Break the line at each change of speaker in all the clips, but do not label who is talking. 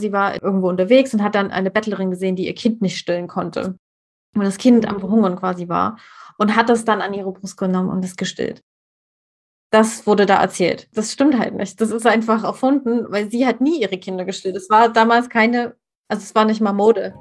Sie war irgendwo unterwegs und hat dann eine Bettlerin gesehen, die ihr Kind nicht stillen konnte. Und das Kind am Verhungern quasi war. Und hat das dann an ihre Brust genommen und es gestillt. Das wurde da erzählt. Das stimmt halt nicht. Das ist einfach erfunden, weil sie hat nie ihre Kinder gestillt. Es war damals keine, also es war nicht mal Mode.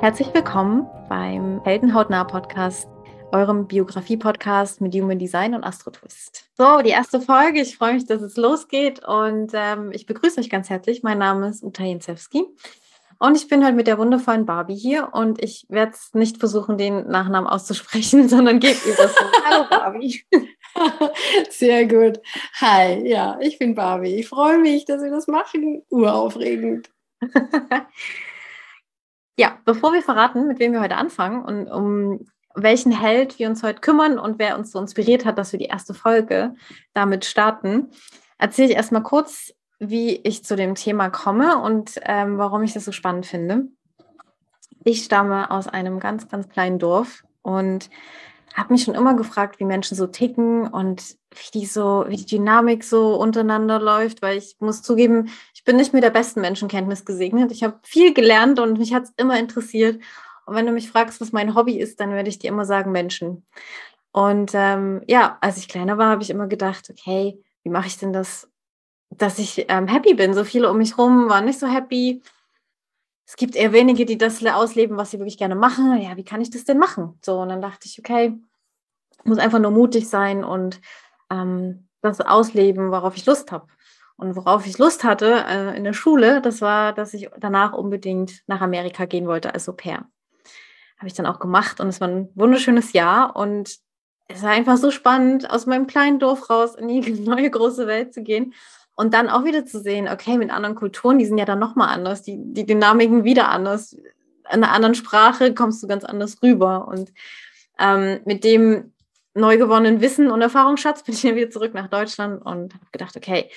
Herzlich willkommen beim Heldenhautnah Podcast eurem Biografie-Podcast mit Human Design und Astro Twist. So, die erste Folge. Ich freue mich, dass es losgeht und ähm, ich begrüße euch ganz herzlich. Mein Name ist Uta Jensewski und ich bin heute mit der wundervollen Barbie hier und ich werde nicht versuchen, den Nachnamen auszusprechen, sondern gebe ihr das. Hallo Barbie.
Sehr gut. Hi, ja, ich bin Barbie. Ich freue mich, dass wir das machen. Uraufregend.
ja, bevor wir verraten, mit wem wir heute anfangen und um welchen Held wir uns heute kümmern und wer uns so inspiriert hat, dass wir die erste Folge damit starten, erzähle ich erstmal kurz, wie ich zu dem Thema komme und ähm, warum ich das so spannend finde. Ich stamme aus einem ganz, ganz kleinen Dorf und habe mich schon immer gefragt, wie Menschen so ticken und wie die so, wie die Dynamik so untereinander läuft, weil ich muss zugeben, ich bin nicht mit der besten Menschenkenntnis gesegnet. Ich habe viel gelernt und mich hat es immer interessiert. Und wenn du mich fragst, was mein Hobby ist, dann werde ich dir immer sagen Menschen. Und ähm, ja, als ich kleiner war, habe ich immer gedacht, okay, wie mache ich denn das, dass ich ähm, happy bin? So viele um mich rum waren nicht so happy. Es gibt eher wenige, die das ausleben, was sie wirklich gerne machen. Ja, wie kann ich das denn machen? So, und dann dachte ich, okay, muss einfach nur mutig sein und ähm, das ausleben, worauf ich Lust habe. Und worauf ich Lust hatte äh, in der Schule, das war, dass ich danach unbedingt nach Amerika gehen wollte als Au pair habe ich dann auch gemacht und es war ein wunderschönes Jahr und es war einfach so spannend, aus meinem kleinen Dorf raus in die neue große Welt zu gehen und dann auch wieder zu sehen, okay, mit anderen Kulturen, die sind ja dann nochmal anders, die, die Dynamiken wieder anders. In einer anderen Sprache kommst du ganz anders rüber und ähm, mit dem neu gewonnenen Wissen und Erfahrungsschatz bin ich dann wieder zurück nach Deutschland und habe gedacht, okay,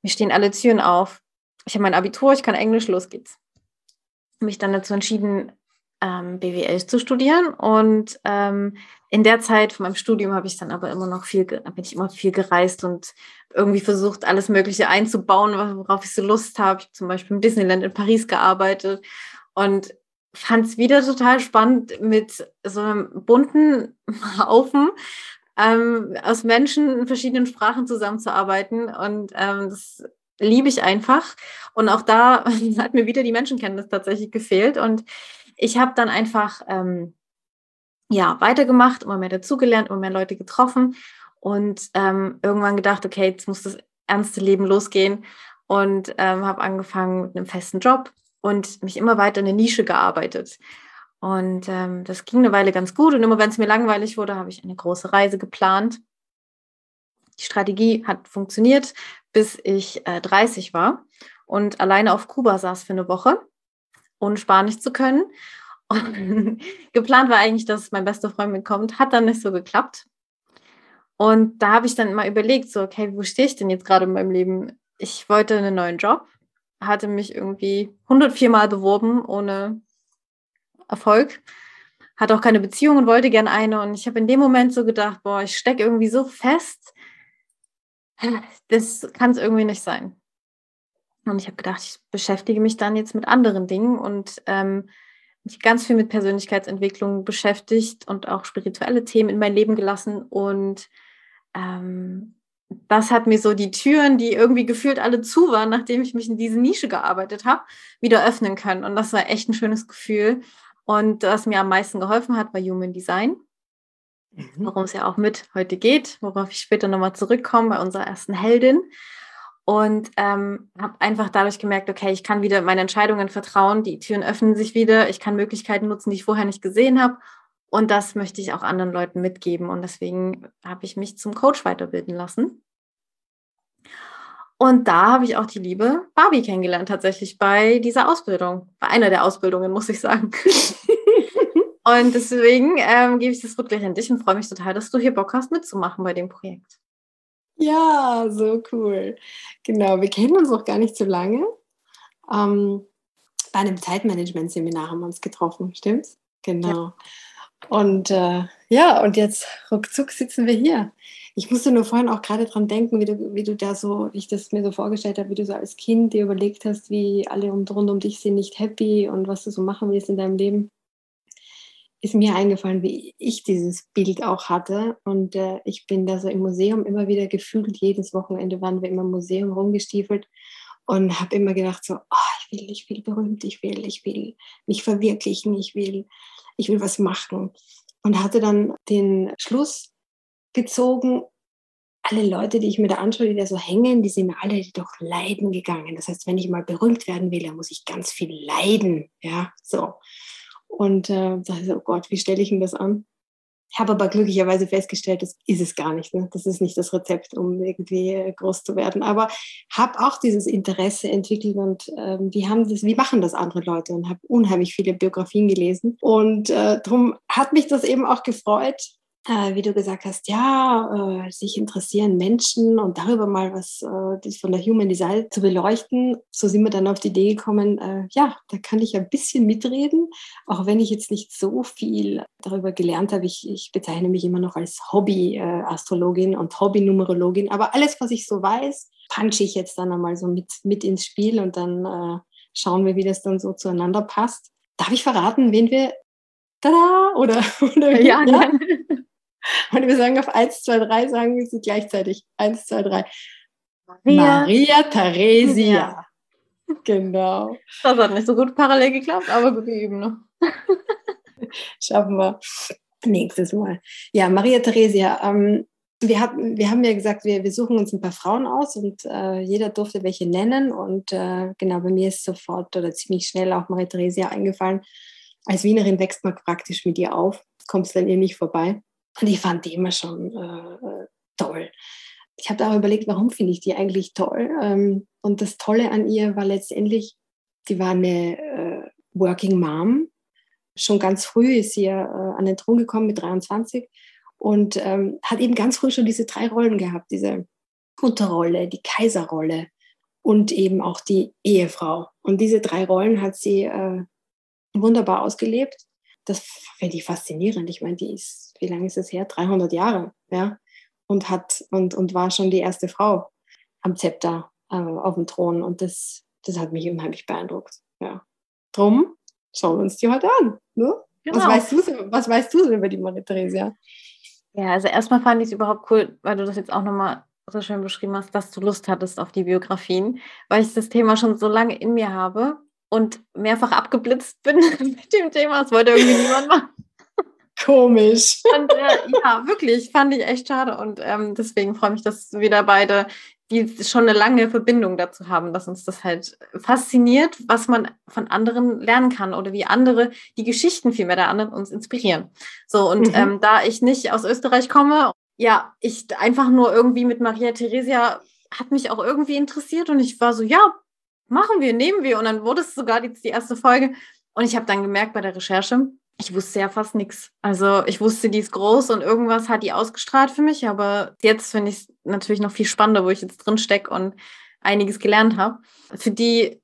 mir stehen alle Türen auf. Ich habe mein Abitur, ich kann Englisch, los geht's. Mich dann dazu entschieden, ähm, BWL zu studieren und ähm, in der Zeit von meinem Studium habe ich dann aber immer noch viel, bin ich immer viel gereist und irgendwie versucht, alles Mögliche einzubauen, worauf ich so Lust habe. Ich habe zum Beispiel im Disneyland in Paris gearbeitet und fand es wieder total spannend, mit so einem bunten Haufen ähm, aus Menschen in verschiedenen Sprachen zusammenzuarbeiten. Und ähm, das liebe ich einfach. Und auch da hat mir wieder die Menschenkenntnis tatsächlich gefehlt. Und ich habe dann einfach ähm, ja weitergemacht, immer mehr dazugelernt, immer mehr Leute getroffen und ähm, irgendwann gedacht, okay, jetzt muss das ernste Leben losgehen und ähm, habe angefangen mit einem festen Job und mich immer weiter in eine Nische gearbeitet. Und ähm, das ging eine Weile ganz gut und immer wenn es mir langweilig wurde, habe ich eine große Reise geplant. Die Strategie hat funktioniert, bis ich äh, 30 war und alleine auf Kuba saß für eine Woche ohne Spanisch zu können. Und geplant war eigentlich, dass mein bester Freund mitkommt, hat dann nicht so geklappt. Und da habe ich dann mal überlegt, so, okay, wo stehe ich denn jetzt gerade in meinem Leben? Ich wollte einen neuen Job, hatte mich irgendwie 104 Mal beworben ohne Erfolg, hatte auch keine Beziehung und wollte gern eine. Und ich habe in dem Moment so gedacht, boah, ich stecke irgendwie so fest, das kann es irgendwie nicht sein. Und ich habe gedacht, ich beschäftige mich dann jetzt mit anderen Dingen und ähm, mich ganz viel mit Persönlichkeitsentwicklung beschäftigt und auch spirituelle Themen in mein Leben gelassen. Und ähm, das hat mir so die Türen, die irgendwie gefühlt alle zu waren, nachdem ich mich in diese Nische gearbeitet habe, wieder öffnen können. Und das war echt ein schönes Gefühl. Und was mir am meisten geholfen hat, war Human Design. Mhm. Worum es ja auch mit heute geht, worauf ich später nochmal zurückkomme bei unserer ersten Heldin und ähm, habe einfach dadurch gemerkt, okay, ich kann wieder meine Entscheidungen vertrauen, die Türen öffnen sich wieder, ich kann Möglichkeiten nutzen, die ich vorher nicht gesehen habe und das möchte ich auch anderen Leuten mitgeben und deswegen habe ich mich zum Coach weiterbilden lassen. Und da habe ich auch die liebe Barbie kennengelernt, tatsächlich bei dieser Ausbildung, bei einer der Ausbildungen, muss ich sagen. und deswegen ähm, gebe ich das Wort gleich an dich und freue mich total, dass du hier Bock hast, mitzumachen bei dem Projekt.
Ja, so cool. Genau, wir kennen uns auch gar nicht so lange. Ähm, bei einem Zeitmanagement-Seminar haben wir uns getroffen, stimmt's? Genau. Ja. Und äh, ja, und jetzt ruckzuck sitzen wir hier. Ich musste nur vorhin auch gerade dran denken, wie du, wie du da so, wie ich das mir so vorgestellt habe, wie du so als Kind dir überlegt hast, wie alle um, rund um dich sind nicht happy und was du so machen willst in deinem Leben. Ist mir eingefallen, wie ich dieses Bild auch hatte. Und äh, ich bin da so im Museum immer wieder gefühlt, jedes Wochenende waren wir immer im Museum rumgestiefelt und habe immer gedacht so, oh, ich will, ich will berühmt, ich will, ich will mich verwirklichen, ich will, ich will was machen. Und hatte dann den Schluss gezogen, alle Leute, die ich mir da anschaue, die da so hängen, die sind alle durch Leiden gegangen. Das heißt, wenn ich mal berühmt werden will, dann muss ich ganz viel leiden. Ja, so. Und äh, dachte, oh Gott, wie stelle ich denn das an? Habe aber glücklicherweise festgestellt, das ist es gar nicht. Ne? Das ist nicht das Rezept, um irgendwie äh, groß zu werden. Aber habe auch dieses Interesse entwickelt und ähm, wie, haben das, wie machen das andere Leute und habe unheimlich viele Biografien gelesen. Und äh, darum hat mich das eben auch gefreut, äh, wie du gesagt hast, ja, äh, sich interessieren Menschen und darüber mal was äh, von der Human Design zu beleuchten. So sind wir dann auf die Idee gekommen, äh, ja, da kann ich ein bisschen mitreden, auch wenn ich jetzt nicht so viel darüber gelernt habe. Ich, ich bezeichne mich immer noch als Hobby-Astrologin und Hobby-Numerologin, aber alles, was ich so weiß, punche ich jetzt dann einmal so mit, mit ins Spiel und dann äh, schauen wir, wie das dann so zueinander passt. Darf ich verraten, wen wir Tada! Oder, oder
ja, ja.
Und wir sagen auf 1, 2, 3, sagen wir sie gleichzeitig. 1, 2, 3. Maria, Maria Theresia. Genau.
Das hat nicht so gut parallel geklappt, aber gut, wir üben noch.
Schaffen wir nächstes Mal. Ja, Maria Theresia. Ähm, wir, hatten, wir haben ja gesagt, wir, wir suchen uns ein paar Frauen aus und äh, jeder durfte welche nennen. Und äh, genau, bei mir ist sofort oder ziemlich schnell auch Maria Theresia eingefallen. Als Wienerin wächst man praktisch mit ihr auf, kommst dann ihr nicht vorbei. Und ich fand die immer schon äh, toll. Ich habe auch überlegt, warum finde ich die eigentlich toll? Ähm, und das Tolle an ihr war letztendlich, sie war eine äh, Working Mom. Schon ganz früh ist sie äh, an den Thron gekommen mit 23 und ähm, hat eben ganz früh schon diese drei Rollen gehabt, diese Mutterrolle, die Kaiserrolle und eben auch die Ehefrau. Und diese drei Rollen hat sie äh, wunderbar ausgelebt das finde ich faszinierend. Ich meine, die ist, wie lange ist es her? 300 Jahre, ja. Und hat und, und war schon die erste Frau am Zepter äh, auf dem Thron. Und das, das hat mich unheimlich beeindruckt. Ja. Drum schauen wir uns die heute an. Ne? Genau. Was, weißt du, was weißt du über die Marie Theresia?
Ja, also erstmal fand ich es überhaupt cool, weil du das jetzt auch nochmal so schön beschrieben hast, dass du Lust hattest auf die Biografien, weil ich das Thema schon so lange in mir habe und mehrfach abgeblitzt bin mit dem Thema. Das wollte irgendwie niemand machen.
Komisch.
Und äh, ja, wirklich, fand ich echt schade. Und ähm, deswegen freue ich mich, dass wir da beide die schon eine lange Verbindung dazu haben, dass uns das halt fasziniert, was man von anderen lernen kann oder wie andere die Geschichten vielmehr der anderen uns inspirieren. So, und mhm. ähm, da ich nicht aus Österreich komme, ja, ich einfach nur irgendwie mit Maria Theresia hat mich auch irgendwie interessiert und ich war so, ja, machen wir, nehmen wir. Und dann wurde es sogar die, die erste Folge. Und ich habe dann gemerkt bei der Recherche, ich wusste ja fast nichts. Also ich wusste, die ist groß und irgendwas hat die ausgestrahlt für mich. Aber jetzt finde ich es natürlich noch viel spannender, wo ich jetzt drin stecke und einiges gelernt habe. Für die,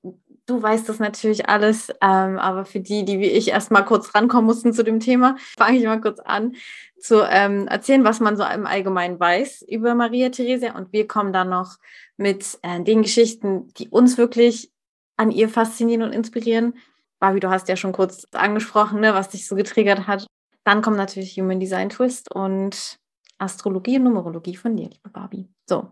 du weißt das natürlich alles, ähm, aber für die, die wie ich erstmal kurz rankommen mussten zu dem Thema, fange ich mal kurz an zu ähm, erzählen, was man so im Allgemeinen weiß über Maria Theresia. Und wir kommen dann noch mit äh, den Geschichten, die uns wirklich an ihr faszinieren und inspirieren. Barbie, du hast ja schon kurz angesprochen, ne, was dich so getriggert hat. Dann kommt natürlich Human Design Twist und Astrologie und Numerologie von dir, liebe Barbie. So.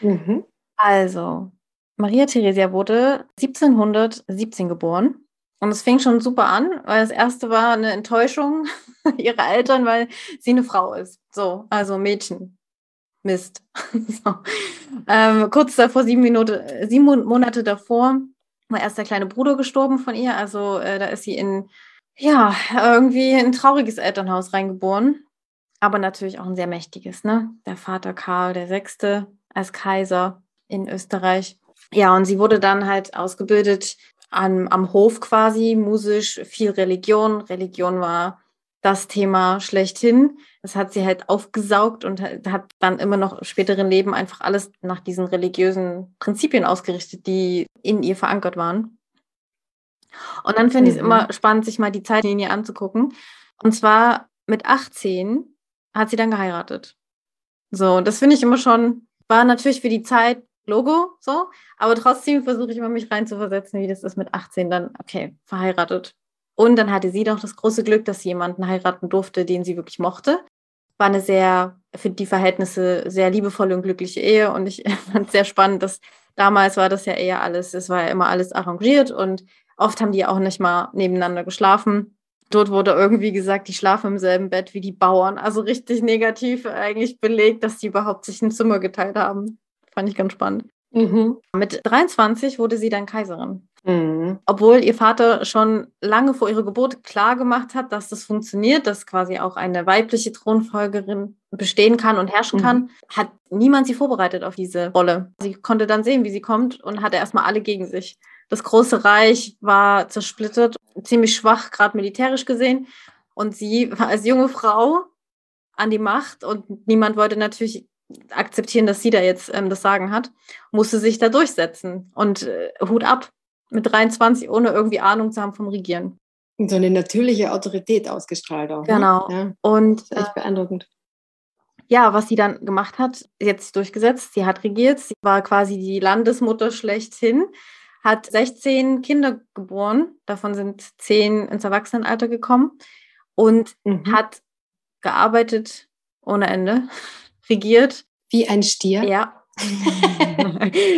Mhm. Also, Maria Theresia wurde 1717 geboren. Und es fing schon super an, weil das erste war eine Enttäuschung ihrer Eltern, weil sie eine Frau ist. So, also Mädchen. Mist. so. ähm, kurz davor, sieben, Minute, sieben Monate davor, war erst der kleine Bruder gestorben von ihr. Also äh, da ist sie in, ja, irgendwie ein trauriges Elternhaus reingeboren. Aber natürlich auch ein sehr mächtiges, ne? Der Vater Karl Sechste als Kaiser in Österreich. Ja, und sie wurde dann halt ausgebildet am, am Hof quasi, musisch, viel Religion. Religion war das Thema schlechthin. Das hat sie halt aufgesaugt und hat dann immer noch im späteren Leben einfach alles nach diesen religiösen Prinzipien ausgerichtet, die in ihr verankert waren. Und dann finde mhm. ich es immer spannend, sich mal die Zeitlinie anzugucken. Und zwar mit 18 hat sie dann geheiratet. So, das finde ich immer schon, war natürlich für die Zeit Logo so, aber trotzdem versuche ich immer mich reinzuversetzen, wie das ist mit 18 dann, okay, verheiratet. Und dann hatte sie doch das große Glück, dass sie jemanden heiraten durfte, den sie wirklich mochte. War eine sehr, für die Verhältnisse sehr liebevolle und glückliche Ehe. Und ich fand es sehr spannend, dass damals war das ja eher alles, es war ja immer alles arrangiert und oft haben die auch nicht mal nebeneinander geschlafen. Dort wurde irgendwie gesagt, die schlafen im selben Bett wie die Bauern. Also richtig negativ eigentlich belegt, dass die überhaupt sich ein Zimmer geteilt haben. Fand ich ganz spannend. Mhm. Mit 23 wurde sie dann Kaiserin. Mhm. Obwohl ihr Vater schon lange vor ihrer Geburt klar gemacht hat, dass das funktioniert, dass quasi auch eine weibliche Thronfolgerin bestehen kann und herrschen mhm. kann, hat niemand sie vorbereitet auf diese Rolle. Sie konnte dann sehen, wie sie kommt und hatte erstmal alle gegen sich. Das große Reich war zersplittert, ziemlich schwach, gerade militärisch gesehen. Und sie war als junge Frau an die Macht und niemand wollte natürlich akzeptieren, dass sie da jetzt ähm, das Sagen hat, musste sich da durchsetzen. Und äh, Hut ab, mit 23, ohne irgendwie Ahnung zu haben vom Regieren.
So eine natürliche Autorität ausgestrahlt auch.
Ne? Genau. Ne? Ja. Und das ist echt äh, beeindruckend. Ja, was sie dann gemacht hat, jetzt durchgesetzt. Sie hat regiert. Sie war quasi die Landesmutter schlechthin, hat 16 Kinder geboren. Davon sind 10 ins Erwachsenenalter gekommen und mhm. hat gearbeitet ohne Ende regiert.
Wie ein Stier?
Ja.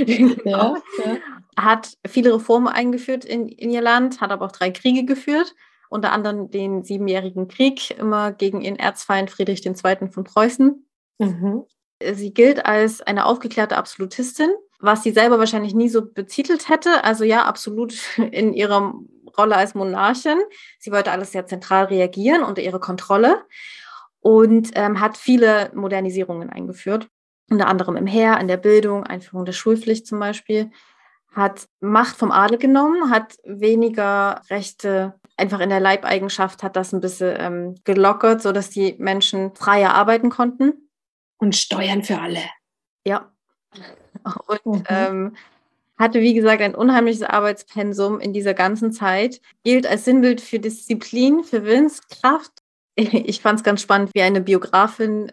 genau. ja, ja. Hat viele Reformen eingeführt in, in ihr Land, hat aber auch drei Kriege geführt, unter anderem den Siebenjährigen Krieg, immer gegen ihren Erzfeind Friedrich II. von Preußen. Mhm. Sie gilt als eine aufgeklärte Absolutistin, was sie selber wahrscheinlich nie so betitelt hätte. Also ja, absolut in ihrer Rolle als Monarchin. Sie wollte alles sehr zentral reagieren unter ihre Kontrolle und ähm, hat viele Modernisierungen eingeführt, unter anderem im Heer, in der Bildung, Einführung der Schulpflicht zum Beispiel, hat Macht vom Adel genommen, hat weniger Rechte einfach in der Leibeigenschaft, hat das ein bisschen ähm, gelockert, sodass die Menschen freier arbeiten konnten.
Und Steuern für alle.
Ja. Und mhm. ähm, hatte, wie gesagt, ein unheimliches Arbeitspensum in dieser ganzen Zeit, gilt als Sinnbild für Disziplin, für Willenskraft ich fand es ganz spannend, wie eine Biografin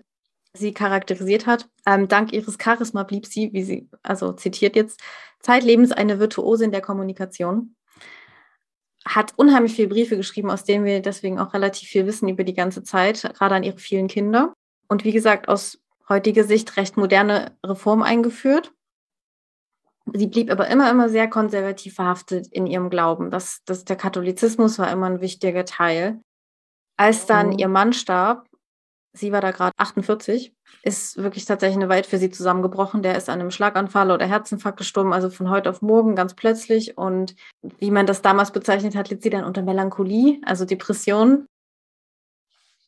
sie charakterisiert hat. Ähm, dank ihres Charisma blieb sie, wie sie, also zitiert jetzt, zeitlebens eine Virtuose in der Kommunikation. Hat unheimlich viele Briefe geschrieben, aus denen wir deswegen auch relativ viel wissen über die ganze Zeit, gerade an ihre vielen Kinder. Und wie gesagt, aus heutiger Sicht recht moderne Reformen eingeführt. Sie blieb aber immer, immer sehr konservativ verhaftet in ihrem Glauben. Das, das, der Katholizismus war immer ein wichtiger Teil. Als dann mhm. ihr Mann starb, sie war da gerade 48, ist wirklich tatsächlich eine Welt für sie zusammengebrochen. Der ist an einem Schlaganfall oder Herzinfarkt gestorben, also von heute auf morgen ganz plötzlich. Und wie man das damals bezeichnet hat, litt sie dann unter Melancholie, also Depression.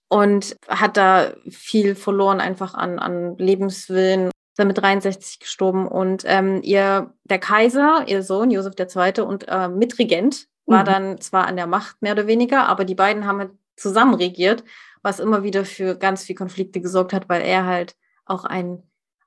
Und hat da viel verloren, einfach an, an Lebenswillen. Ist dann mit 63 gestorben. Und ähm, ihr, der Kaiser, ihr Sohn, Josef II. und äh, Mitregent, war mhm. dann zwar an der Macht mehr oder weniger, aber die beiden haben halt zusammen regiert, was immer wieder für ganz viel Konflikte gesorgt hat, weil er halt auch ein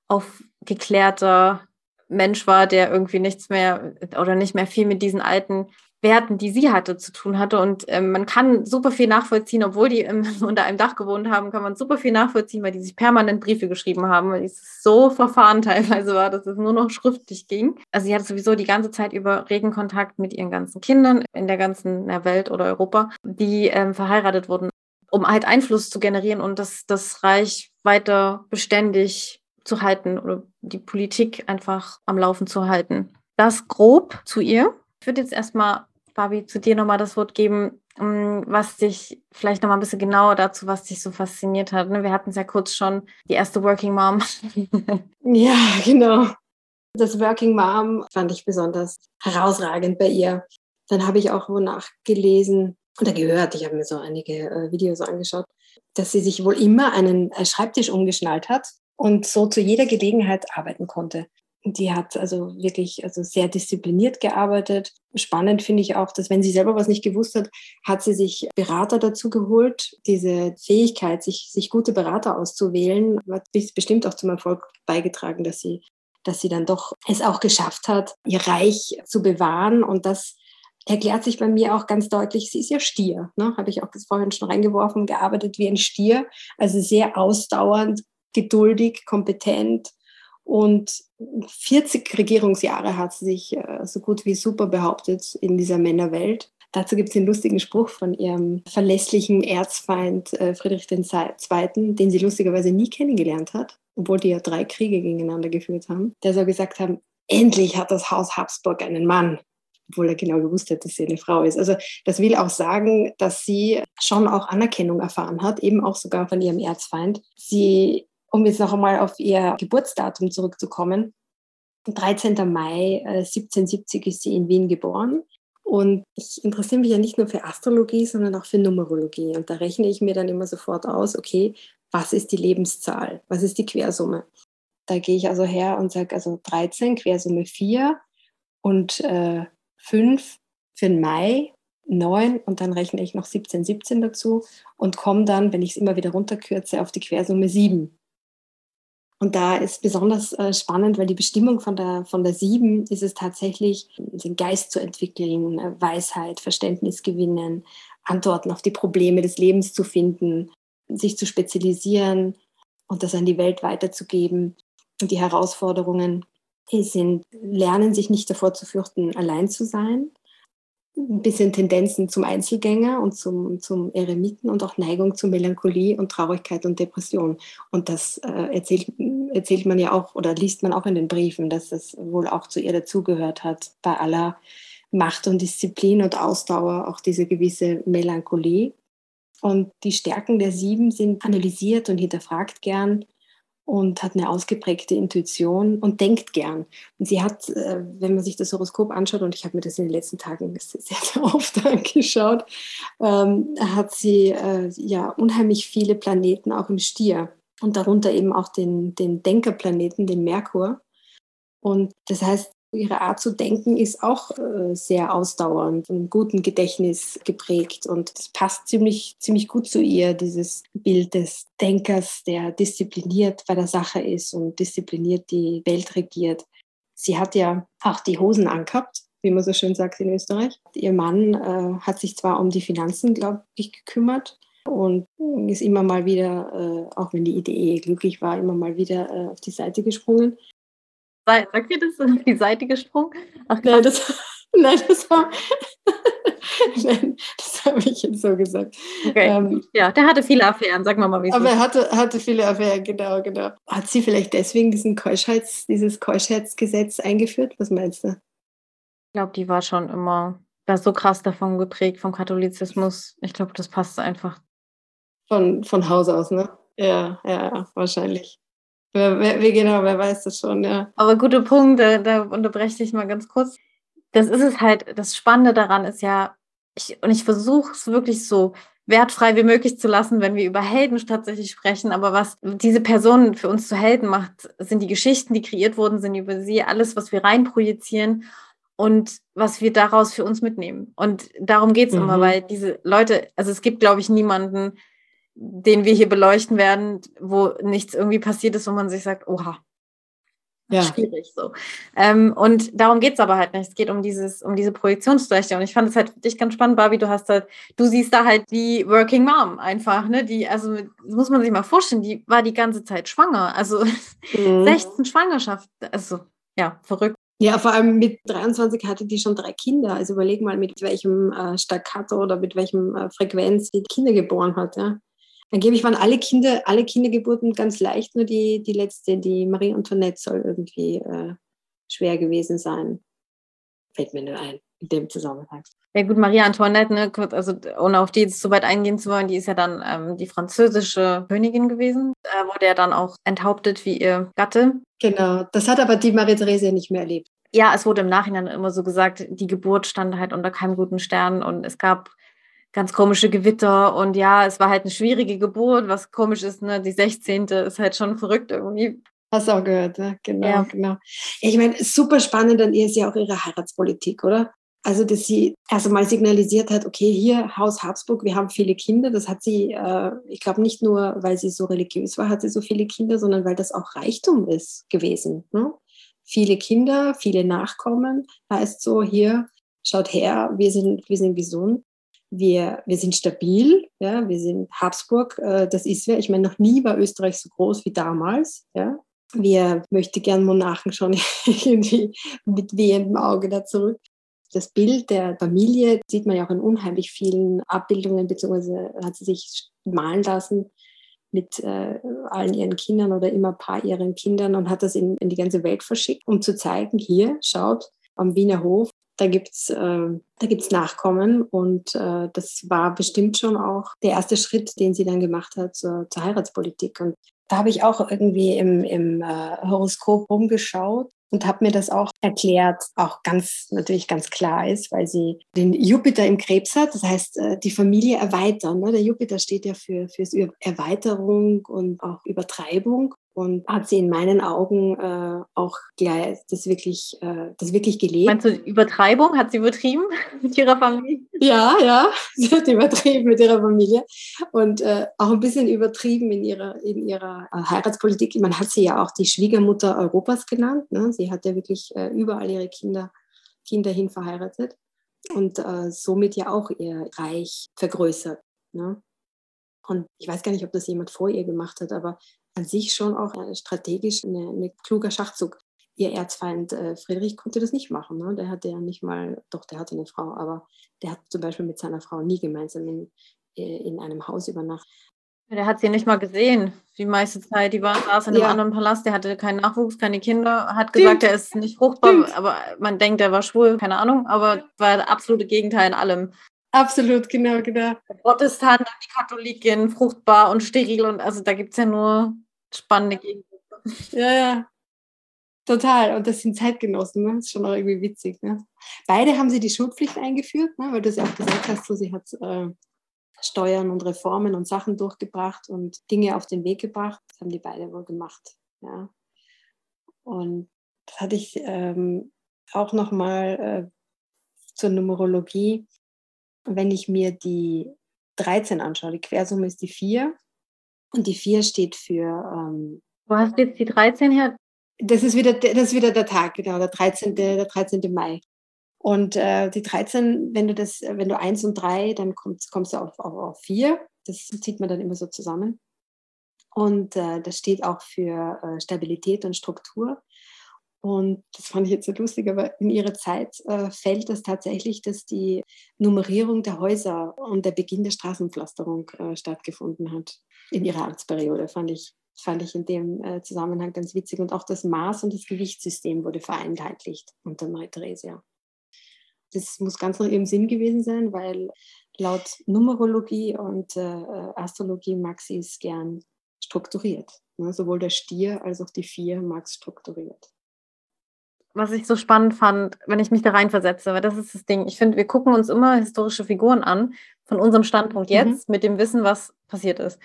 aufgeklärter Mensch war, der irgendwie nichts mehr oder nicht mehr viel mit diesen alten Werten, die sie hatte, zu tun hatte. Und ähm, man kann super viel nachvollziehen, obwohl die im, unter einem Dach gewohnt haben, kann man super viel nachvollziehen, weil die sich permanent Briefe geschrieben haben, weil es so verfahren teilweise war, dass es nur noch schriftlich ging. Also sie hatte sowieso die ganze Zeit über regen Kontakt mit ihren ganzen Kindern in der ganzen der Welt oder Europa, die ähm, verheiratet wurden, um halt Einfluss zu generieren und das, das Reich weiter beständig zu halten oder die Politik einfach am Laufen zu halten. Das grob zu ihr. Ich würde jetzt erstmal Fabi, zu dir nochmal das Wort geben, mm, was dich vielleicht nochmal ein bisschen genauer dazu, was dich so fasziniert hat. Ne? Wir hatten es ja kurz schon, die erste Working Mom.
ja, genau. Das Working Mom fand ich besonders herausragend bei ihr. Dann habe ich auch wo nachgelesen oder gehört, ich habe mir so einige äh, Videos angeschaut, dass sie sich wohl immer einen Schreibtisch umgeschnallt hat und so zu jeder Gelegenheit arbeiten konnte. Die hat also wirklich also sehr diszipliniert gearbeitet. Spannend finde ich auch, dass wenn sie selber was nicht gewusst hat, hat sie sich Berater dazu geholt. Diese Fähigkeit, sich, sich gute Berater auszuwählen, hat bestimmt auch zum Erfolg beigetragen, dass sie, dass sie dann doch es auch geschafft hat, ihr Reich zu bewahren. Und das erklärt sich bei mir auch ganz deutlich, sie ist ja Stier, ne? habe ich auch vorhin schon reingeworfen, gearbeitet wie ein Stier, also sehr ausdauernd, geduldig, kompetent und 40 Regierungsjahre hat sie sich äh, so gut wie super behauptet in dieser Männerwelt. Dazu gibt es den lustigen Spruch von ihrem verlässlichen Erzfeind äh, Friedrich II., den sie lustigerweise nie kennengelernt hat, obwohl die ja drei Kriege gegeneinander geführt haben. Der soll gesagt haben, endlich hat das Haus Habsburg einen Mann obwohl er genau gewusst hat, dass sie eine Frau ist. Also das will auch sagen, dass sie schon auch Anerkennung erfahren hat, eben auch sogar von ihrem Erzfeind. Sie, um jetzt noch einmal auf ihr Geburtsdatum zurückzukommen, 13. Mai 1770 äh, ist sie in Wien geboren. Und ich interessiere mich ja nicht nur für Astrologie, sondern auch für Numerologie. Und da rechne ich mir dann immer sofort aus, okay, was ist die Lebenszahl? Was ist die Quersumme? Da gehe ich also her und sage, also 13, Quersumme 4 und äh, 5 für den Mai, 9 und dann rechne ich noch 17, 17 dazu und komme dann, wenn ich es immer wieder runterkürze, auf die Quersumme 7. Und da ist besonders äh, spannend, weil die Bestimmung von der, von der 7 ist es tatsächlich, den Geist zu entwickeln, äh, Weisheit, Verständnis gewinnen, Antworten auf die Probleme des Lebens zu finden, sich zu spezialisieren und das an die Welt weiterzugeben und die Herausforderungen sind, lernen sich nicht davor zu fürchten, allein zu sein. Ein bisschen Tendenzen zum Einzelgänger und zum, zum Eremiten und auch Neigung zu Melancholie und Traurigkeit und Depression. Und das äh, erzählt, erzählt man ja auch oder liest man auch in den Briefen, dass das wohl auch zu ihr dazugehört hat, bei aller Macht und Disziplin und Ausdauer, auch diese gewisse Melancholie. Und die Stärken der Sieben sind analysiert und hinterfragt gern und hat eine ausgeprägte Intuition und denkt gern. Und sie hat, äh, wenn man sich das Horoskop anschaut, und ich habe mir das in den letzten Tagen sehr, sehr oft angeschaut, ähm, hat sie äh, ja unheimlich viele Planeten auch im Stier und darunter eben auch den, den Denkerplaneten, den Merkur. Und das heißt, Ihre Art zu denken ist auch äh, sehr ausdauernd und guten Gedächtnis geprägt. Und das passt ziemlich, ziemlich gut zu ihr, dieses Bild des Denkers, der diszipliniert bei der Sache ist und diszipliniert die Welt regiert. Sie hat ja auch die Hosen angehabt, wie man so schön sagt in Österreich. Ihr Mann äh, hat sich zwar um die Finanzen, glaube ich, gekümmert und ist immer mal wieder, äh, auch wenn die Idee glücklich war, immer mal wieder äh, auf die Seite gesprungen.
Sagt ihr das? Auf die Seite gesprungen?
Ach, nein, das, nein, das war. nein, das habe ich jetzt so gesagt.
Okay. Ähm, ja, der hatte viele Affären, sagen wir mal, wie
Aber er hatte, hatte viele Affären, genau, genau. Hat sie vielleicht deswegen diesen Keuschheits, dieses Keuschheitsgesetz eingeführt? Was meinst du?
Ich glaube, die war schon immer war so krass davon geprägt vom Katholizismus. Ich glaube, das passt einfach.
Von, von Haus aus, ne? Ja, ja, wahrscheinlich. Wer, wer, wie genau, wer weiß das schon, ja.
Aber guter Punkt, da, da unterbreche ich mal ganz kurz. Das ist es halt, das Spannende daran ist ja, ich, und ich versuche es wirklich so wertfrei wie möglich zu lassen, wenn wir über Helden tatsächlich sprechen. Aber was diese Personen für uns zu Helden macht, sind die Geschichten, die kreiert wurden, sind über sie, alles, was wir reinprojizieren und was wir daraus für uns mitnehmen. Und darum geht es mhm. immer, weil diese Leute, also es gibt, glaube ich, niemanden, den wir hier beleuchten werden, wo nichts irgendwie passiert ist, wo man sich sagt, oha, ja. schwierig so. Ähm, und darum geht es aber halt nicht. Es geht um dieses, um diese Projektionsfläche. Und ich fand es halt für dich ganz spannend, Barbie. Du hast halt, du siehst da halt die Working Mom einfach, ne? Die, also muss man sich mal vorstellen, die war die ganze Zeit schwanger. Also mhm. 16 Schwangerschaft. Also ja, verrückt.
Ja, vor allem mit 23 hatte die schon drei Kinder. Also überleg mal, mit welchem äh, Staccato oder mit welchem äh, Frequenz die Kinder geboren hat. Ja? Angeblich waren alle Kinder, alle Kindergeburten ganz leicht, nur die, die letzte, die Marie Antoinette soll irgendwie äh, schwer gewesen sein. Fällt mir nur ein, in dem Zusammenhang.
Ja gut, Marie Antoinette, ne, also ohne auf die jetzt so weit eingehen zu wollen, die ist ja dann ähm, die französische Königin gewesen, äh, wurde ja dann auch enthauptet wie ihr Gatte.
Genau, das hat aber die Marie-Therese nicht mehr erlebt.
Ja, es wurde im Nachhinein immer so gesagt, die Geburt stand halt unter keinem guten Stern und es gab ganz komische Gewitter und ja, es war halt eine schwierige Geburt, was komisch ist, ne? Die 16. ist halt schon verrückt irgendwie.
Hast du auch gehört, ne? genau, ja. genau. Ich meine, super spannend an ihr ist ja auch ihre Heiratspolitik, oder? Also, dass sie erst einmal signalisiert hat, okay, hier Haus Habsburg, wir haben viele Kinder. Das hat sie, äh, ich glaube nicht nur, weil sie so religiös war, hat sie so viele Kinder, sondern weil das auch Reichtum ist gewesen. Ne? Viele Kinder, viele Nachkommen, heißt so, hier, schaut her, wir sind, wir sind gesund wir, wir sind stabil, Ja, wir sind Habsburg, äh, das ist wer. Ich meine, noch nie war Österreich so groß wie damals. Ja. Wir möchten gern Monarchen schon irgendwie mit wehendem Auge da zurück. Das Bild der Familie sieht man ja auch in unheimlich vielen Abbildungen, beziehungsweise hat sie sich malen lassen mit äh, allen ihren Kindern oder immer ein paar ihren Kindern und hat das in, in die ganze Welt verschickt, um zu zeigen, hier, schaut, am Wiener Hof, da gibt es äh, da gibt's Nachkommen und äh, das war bestimmt schon auch der erste Schritt, den sie dann gemacht hat zur, zur Heiratspolitik. Und da habe ich auch irgendwie im, im äh, Horoskop rumgeschaut und habe mir das auch erklärt, auch ganz natürlich ganz klar ist, weil sie den Jupiter im Krebs hat, das heißt äh, die Familie erweitern. Ne? Der Jupiter steht ja für, für Erweiterung und auch Übertreibung und hat sie in meinen Augen äh, auch gleich das wirklich, äh, das wirklich gelebt.
Meinst du Übertreibung? Hat sie übertrieben mit ihrer Familie?
Ja, ja, sie hat übertrieben mit ihrer Familie und äh, auch ein bisschen übertrieben in ihrer, in ihrer äh, Heiratspolitik. Man hat sie ja auch die Schwiegermutter Europas genannt. Ne? Sie hat ja wirklich äh, überall ihre Kinder, Kinder hin verheiratet und äh, somit ja auch ihr Reich vergrößert. Ne? Und ich weiß gar nicht, ob das jemand vor ihr gemacht hat, aber an sich schon auch äh, strategisch ein eine kluger Schachzug. Ihr Erzfeind äh, Friedrich konnte das nicht machen. Ne? Der hatte ja nicht mal, doch, der hatte eine Frau, aber der hat zum Beispiel mit seiner Frau nie gemeinsam in, äh, in einem Haus übernachtet.
Der hat sie nicht mal gesehen, die meiste Zeit. Die war, saß in einem ja. anderen Palast, der hatte keinen Nachwuchs, keine Kinder, hat gesagt, er ist nicht fruchtbar, Stimmt. aber man denkt, er war schwul, keine Ahnung, aber war das absolute Gegenteil in allem.
Absolut, genau, genau.
Protestant, die Katholikin, fruchtbar und steril und also da gibt es ja nur spannende Gegensätze.
Ja, ja. Total. Und das sind Zeitgenossen, ne? Das ist schon auch irgendwie witzig. Ne? Beide haben sie die Schulpflicht eingeführt, ne? weil du es ja auch gesagt hast, so, sie hat äh, Steuern und Reformen und Sachen durchgebracht und Dinge auf den Weg gebracht. Das haben die beide wohl gemacht. Ja. Und das hatte ich ähm, auch nochmal äh, zur Numerologie. Wenn ich mir die 13 anschaue, die Quersumme ist die 4 und die 4 steht für. Ähm,
Wo hast du jetzt die 13 her?
Das ist wieder, das ist wieder der Tag, genau, der 13. Der 13. Mai. Und äh, die 13, wenn du das, wenn du 1 und 3, dann kommst, kommst du auf, auf, auf 4. Das zieht man dann immer so zusammen. Und äh, das steht auch für äh, Stabilität und Struktur. Und das fand ich jetzt so lustig, aber in ihrer Zeit äh, fällt das tatsächlich, dass die Nummerierung der Häuser und der Beginn der Straßenpflasterung äh, stattgefunden hat in ihrer Amtsperiode. Fand ich, fand ich in dem äh, Zusammenhang ganz witzig. Und auch das Maß- und das Gewichtssystem wurde vereinheitlicht unter Maria Theresia. Das muss ganz nach ihrem Sinn gewesen sein, weil laut Numerologie und äh, Astrologie mag sie es gern strukturiert. Ne? Sowohl der Stier als auch die Vier mag es strukturiert
was ich so spannend fand, wenn ich mich da reinversetze, weil das ist das Ding. Ich finde, wir gucken uns immer historische Figuren an, von unserem Standpunkt jetzt, mhm. mit dem Wissen, was passiert ist.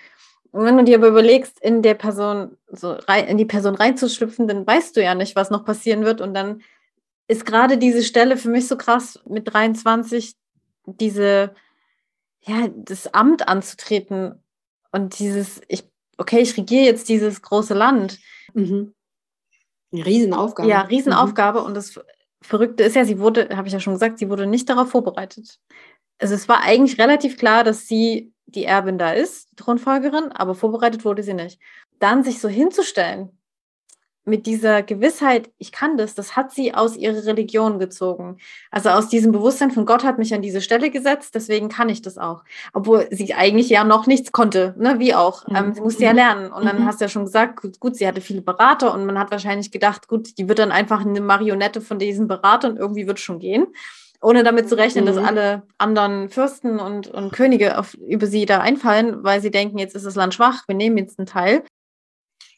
Und wenn du dir aber überlegst, in der Person, so rein, in die Person reinzuschlüpfen, dann weißt du ja nicht, was noch passieren wird. Und dann ist gerade diese Stelle für mich so krass, mit 23 diese, ja, das Amt anzutreten und dieses, ich, okay, ich regiere jetzt dieses große Land. Mhm.
Eine Riesenaufgabe.
Ja, Riesenaufgabe. Mhm. Und das Verrückte ist ja, sie wurde, habe ich ja schon gesagt, sie wurde nicht darauf vorbereitet. Also es war eigentlich relativ klar, dass sie die Erbin da ist, die Thronfolgerin, aber vorbereitet wurde sie nicht. Dann sich so hinzustellen mit dieser Gewissheit, ich kann das, das hat sie aus ihrer Religion gezogen. Also aus diesem Bewusstsein von Gott hat mich an diese Stelle gesetzt, deswegen kann ich das auch. Obwohl sie eigentlich ja noch nichts konnte, ne? wie auch. Mhm. Ähm, sie musste ja mhm. lernen. Und dann mhm. hast du ja schon gesagt, gut, gut, sie hatte viele Berater und man hat wahrscheinlich gedacht, gut, die wird dann einfach eine Marionette von diesen Beratern, irgendwie wird schon gehen. Ohne damit zu rechnen, mhm. dass alle anderen Fürsten und, und Könige auf, über sie da einfallen, weil sie denken, jetzt ist das Land schwach, wir nehmen jetzt einen Teil.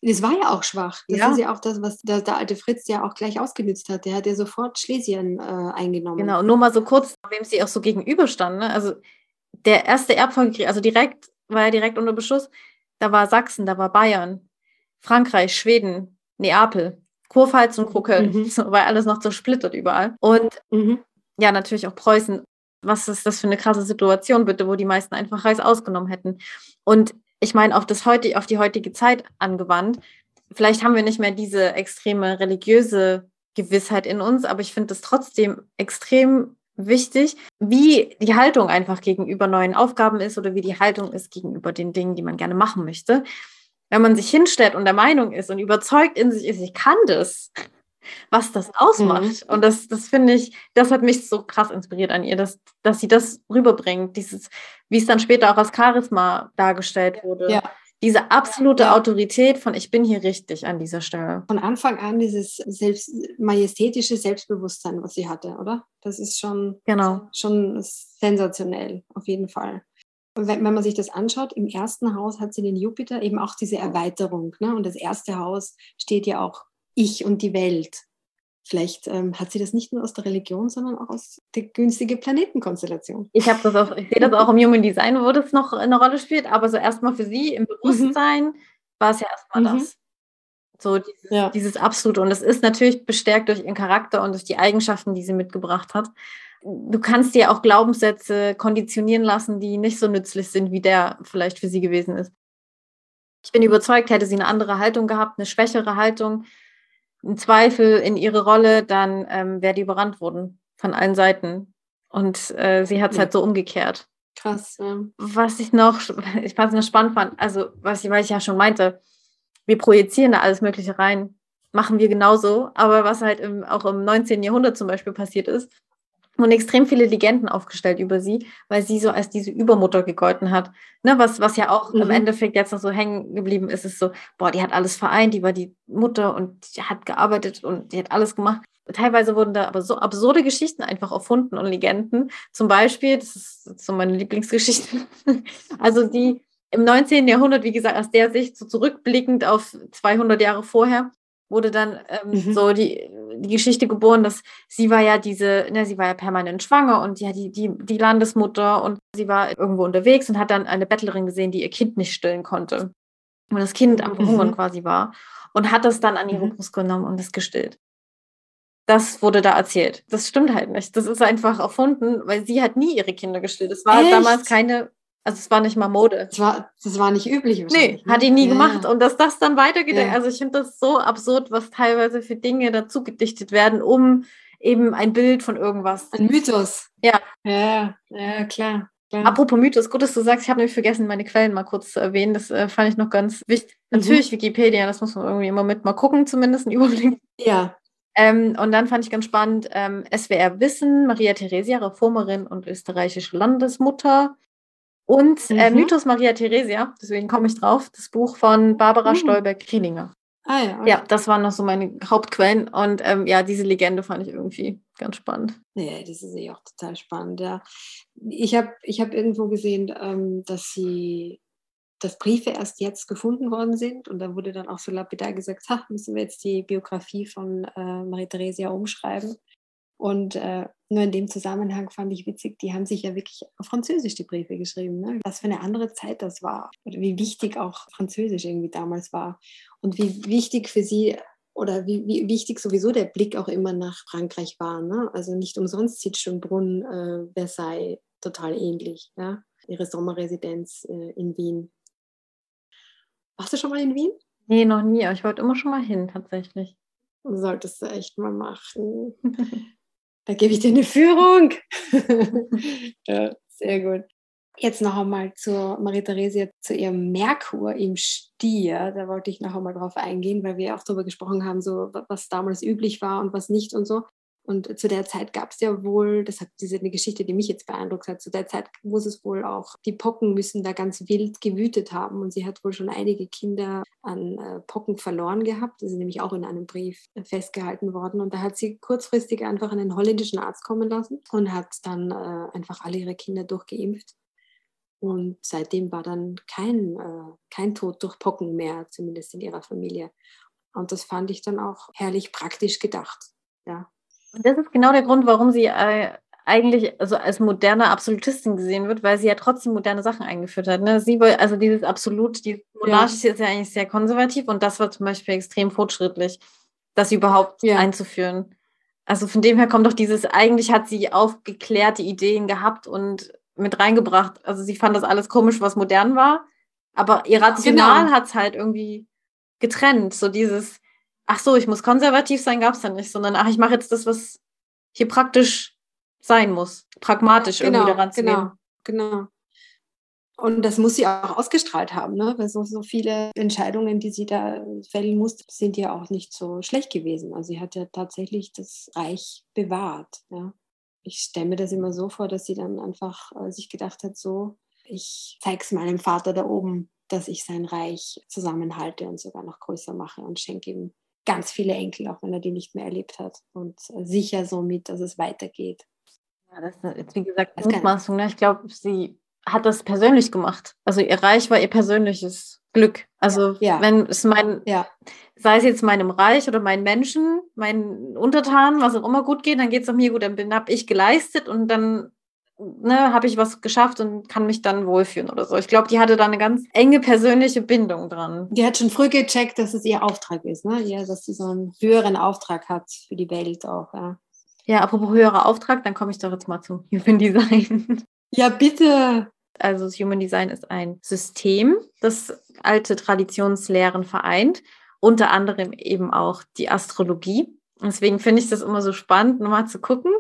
Das war ja auch schwach. Das ja. ist ja auch das, was der, der, alte Fritz ja auch gleich ausgenutzt hat. Der hat ja sofort Schlesien äh, eingenommen.
Genau, und nur mal so kurz, wem sie auch so gegenüberstand. Ne? Also der erste Erbfolgekrieg, also direkt, war ja direkt unter Beschuss. Da war Sachsen, da war Bayern, Frankreich, Schweden, Neapel, Kurpfalz und Kurköln. Mhm. So, war alles noch zersplittert überall. Und mhm. ja, natürlich auch Preußen. Was ist das für eine krasse Situation, bitte, wo die meisten einfach Reis ausgenommen hätten. Und ich meine, auf, das heute, auf die heutige Zeit angewandt, vielleicht haben wir nicht mehr diese extreme religiöse Gewissheit in uns, aber ich finde es trotzdem extrem wichtig, wie die Haltung einfach gegenüber neuen Aufgaben ist oder wie die Haltung ist gegenüber den Dingen, die man gerne machen möchte. Wenn man sich hinstellt und der Meinung ist und überzeugt in sich ist, ich kann das, was das ausmacht. Mhm. Und das, das finde ich, das hat mich so krass inspiriert an ihr, dass, dass sie das rüberbringt, dieses, wie es dann später auch als Charisma dargestellt wurde. Ja. Diese absolute ja. Autorität von ich bin hier richtig an dieser Stelle.
Von Anfang an dieses selbst, majestätische Selbstbewusstsein, was sie hatte, oder? Das ist schon,
genau.
schon sensationell, auf jeden Fall. Wenn, wenn man sich das anschaut, im ersten Haus hat sie den Jupiter eben auch diese Erweiterung. Ne? Und das erste Haus steht ja auch ich und die Welt. Vielleicht ähm, hat sie das nicht nur aus der Religion, sondern auch aus der günstigen Planetenkonstellation.
Ich habe das auch, ich sehe das auch im Human Design, wo das noch eine Rolle spielt, aber so erstmal für sie im Bewusstsein mhm. war es ja erstmal mhm. das. So dieses, ja. dieses Absolute. Und es ist natürlich bestärkt durch ihren Charakter und durch die Eigenschaften, die sie mitgebracht hat. Du kannst dir auch Glaubenssätze konditionieren lassen, die nicht so nützlich sind, wie der vielleicht für sie gewesen ist. Ich bin überzeugt, hätte sie eine andere Haltung gehabt, eine schwächere Haltung, einen Zweifel in ihre Rolle, dann ähm, wäre die überrannt worden von allen Seiten. Und äh, sie hat es ja. halt so umgekehrt.
Krass. Ja.
Was ich noch, ich fand es noch spannend fand, also was ich, weil ich ja schon meinte, wir projizieren da alles Mögliche rein, machen wir genauso. Aber was halt im, auch im 19. Jahrhundert zum Beispiel passiert ist, und extrem viele Legenden aufgestellt über sie, weil sie so als diese Übermutter gegolten hat. Ne, was, was ja auch mhm. im Endeffekt jetzt noch so hängen geblieben ist, ist so, boah, die hat alles vereint, die war die Mutter und die hat gearbeitet und die hat alles gemacht. Teilweise wurden da aber so absurde Geschichten einfach erfunden und Legenden. Zum Beispiel, das ist so meine Lieblingsgeschichte, also die im 19. Jahrhundert, wie gesagt, aus der Sicht so zurückblickend auf 200 Jahre vorher, wurde dann ähm, mhm. so die, die Geschichte geboren, dass sie war ja diese, ne, sie war ja permanent schwanger und ja die, die, die Landesmutter und sie war irgendwo unterwegs und hat dann eine Bettlerin gesehen, die ihr Kind nicht stillen konnte. Und das Kind am Verhungern mhm. quasi war und hat das dann an ihre mhm. Brust genommen und es gestillt. Das wurde da erzählt. Das stimmt halt nicht. Das ist einfach erfunden, weil sie hat nie ihre Kinder gestillt. Es war Echt? damals keine also es war nicht mal Mode.
Das war, das war nicht üblich.
Nee, ne? hat die nie ja. gemacht. Und dass das dann weitergeht, ja. also ich finde das so absurd, was teilweise für Dinge dazu gedichtet werden, um eben ein Bild von irgendwas.
Ein Mythos.
Ja.
Ja, ja, klar.
klar. Apropos Mythos, gut, dass du sagst, ich habe nämlich vergessen, meine Quellen mal kurz zu erwähnen. Das äh, fand ich noch ganz wichtig. Mhm. Natürlich Wikipedia, das muss man irgendwie immer mit mal gucken, zumindest einen Überblick.
Ja.
Ähm, und dann fand ich ganz spannend, ähm, SWR Wissen, Maria Theresia, Reformerin und österreichische Landesmutter. Und äh, mhm. Mythos Maria Theresia, deswegen komme ich drauf, das Buch von Barbara mhm. Stolberg-Krieninger.
Ah ja. Okay.
Ja, das waren noch so meine Hauptquellen. Und ähm, ja, diese Legende fand ich irgendwie ganz spannend.
Ja, das ist eh auch total spannend, ja. Ich habe ich hab irgendwo gesehen, ähm, dass sie dass Briefe erst jetzt gefunden worden sind und da wurde dann auch so lapidar gesagt, ha, müssen wir jetzt die Biografie von äh, Maria Theresia umschreiben. Und äh, nur in dem Zusammenhang fand ich witzig, die haben sich ja wirklich auf Französisch die Briefe geschrieben. Ne? Was für eine andere Zeit das war. Oder wie wichtig auch Französisch irgendwie damals war. Und wie wichtig für sie oder wie, wie wichtig sowieso der Blick auch immer nach Frankreich war. Ne? Also nicht umsonst sieht Schönbrunn äh, Versailles total ähnlich. Ja? Ihre Sommerresidenz äh, in Wien. Warst du schon mal in Wien?
Nee, noch nie, aber ich wollte immer schon mal hin, tatsächlich.
Solltest du echt mal machen. Da gebe ich dir eine Führung. ja, sehr gut. Jetzt noch einmal zur Marie-Theresia, zu ihrem Merkur im Stier. Da wollte ich noch einmal drauf eingehen, weil wir auch darüber gesprochen haben, so was damals üblich war und was nicht und so. Und zu der Zeit gab es ja wohl, das hat diese eine Geschichte, die mich jetzt beeindruckt hat, zu der Zeit muss es wohl auch, die Pocken müssen da ganz wild gewütet haben. Und sie hat wohl schon einige Kinder an äh, Pocken verloren gehabt. Das ist nämlich auch in einem Brief festgehalten worden. Und da hat sie kurzfristig einfach einen holländischen Arzt kommen lassen und hat dann äh, einfach alle ihre Kinder durchgeimpft. Und seitdem war dann kein, äh, kein Tod durch Pocken mehr, zumindest in ihrer Familie. Und das fand ich dann auch herrlich praktisch gedacht. Ja.
Und das ist genau der Grund, warum sie äh, eigentlich also als moderne Absolutistin gesehen wird, weil sie ja trotzdem moderne Sachen eingeführt hat. Ne? Sie, also dieses Absolut, dieses Monarchische ja. ist ja eigentlich sehr konservativ und das war zum Beispiel extrem fortschrittlich, das überhaupt ja. einzuführen. Also von dem her kommt doch dieses, eigentlich hat sie aufgeklärte Ideen gehabt und mit reingebracht. Also sie fand das alles komisch, was modern war, aber ihr Rational genau. hat es halt irgendwie getrennt. So dieses, ach so, ich muss konservativ sein, gab es dann nicht, sondern ach, ich mache jetzt das, was hier praktisch sein muss. Pragmatisch
genau,
irgendwie daran zu
genau,
gehen.
Genau. Und das muss sie auch ausgestrahlt haben, ne? Weil so, so viele Entscheidungen, die sie da fällen musste, sind ja auch nicht so schlecht gewesen. Also sie hat ja tatsächlich das Reich bewahrt. Ja? Ich stelle mir das immer so vor, dass sie dann einfach äh, sich gedacht hat, so, ich zeige es meinem Vater da oben, dass ich sein Reich zusammenhalte und sogar noch größer mache und schenke ihm ganz viele Enkel, auch wenn er die nicht mehr erlebt hat. Und äh, sicher somit, dass es weitergeht.
Ja, das ist jetzt, wie gesagt, Mutmaßung. Ne? Ich glaube, sie hat das persönlich gemacht. Also ihr Reich war ihr persönliches Glück. Also ja. wenn es mein, ja. sei es jetzt meinem Reich oder meinen Menschen, meinen Untertanen, was auch immer gut geht, dann geht es auch mir gut. Dann habe ich geleistet und dann ne, habe ich was geschafft und kann mich dann wohlfühlen oder so. Ich glaube, die hatte da eine ganz enge persönliche Bindung dran.
Die hat schon früh gecheckt, dass es ihr Auftrag ist, ne? Ja, dass sie so einen höheren Auftrag hat für die Welt auch, ja.
Ja, apropos höherer Auftrag, dann komme ich doch jetzt mal zum Human Design.
Ja, bitte.
Also das Human Design ist ein System, das alte Traditionslehren vereint, unter anderem eben auch die Astrologie. Deswegen finde ich das immer so spannend, nochmal zu gucken,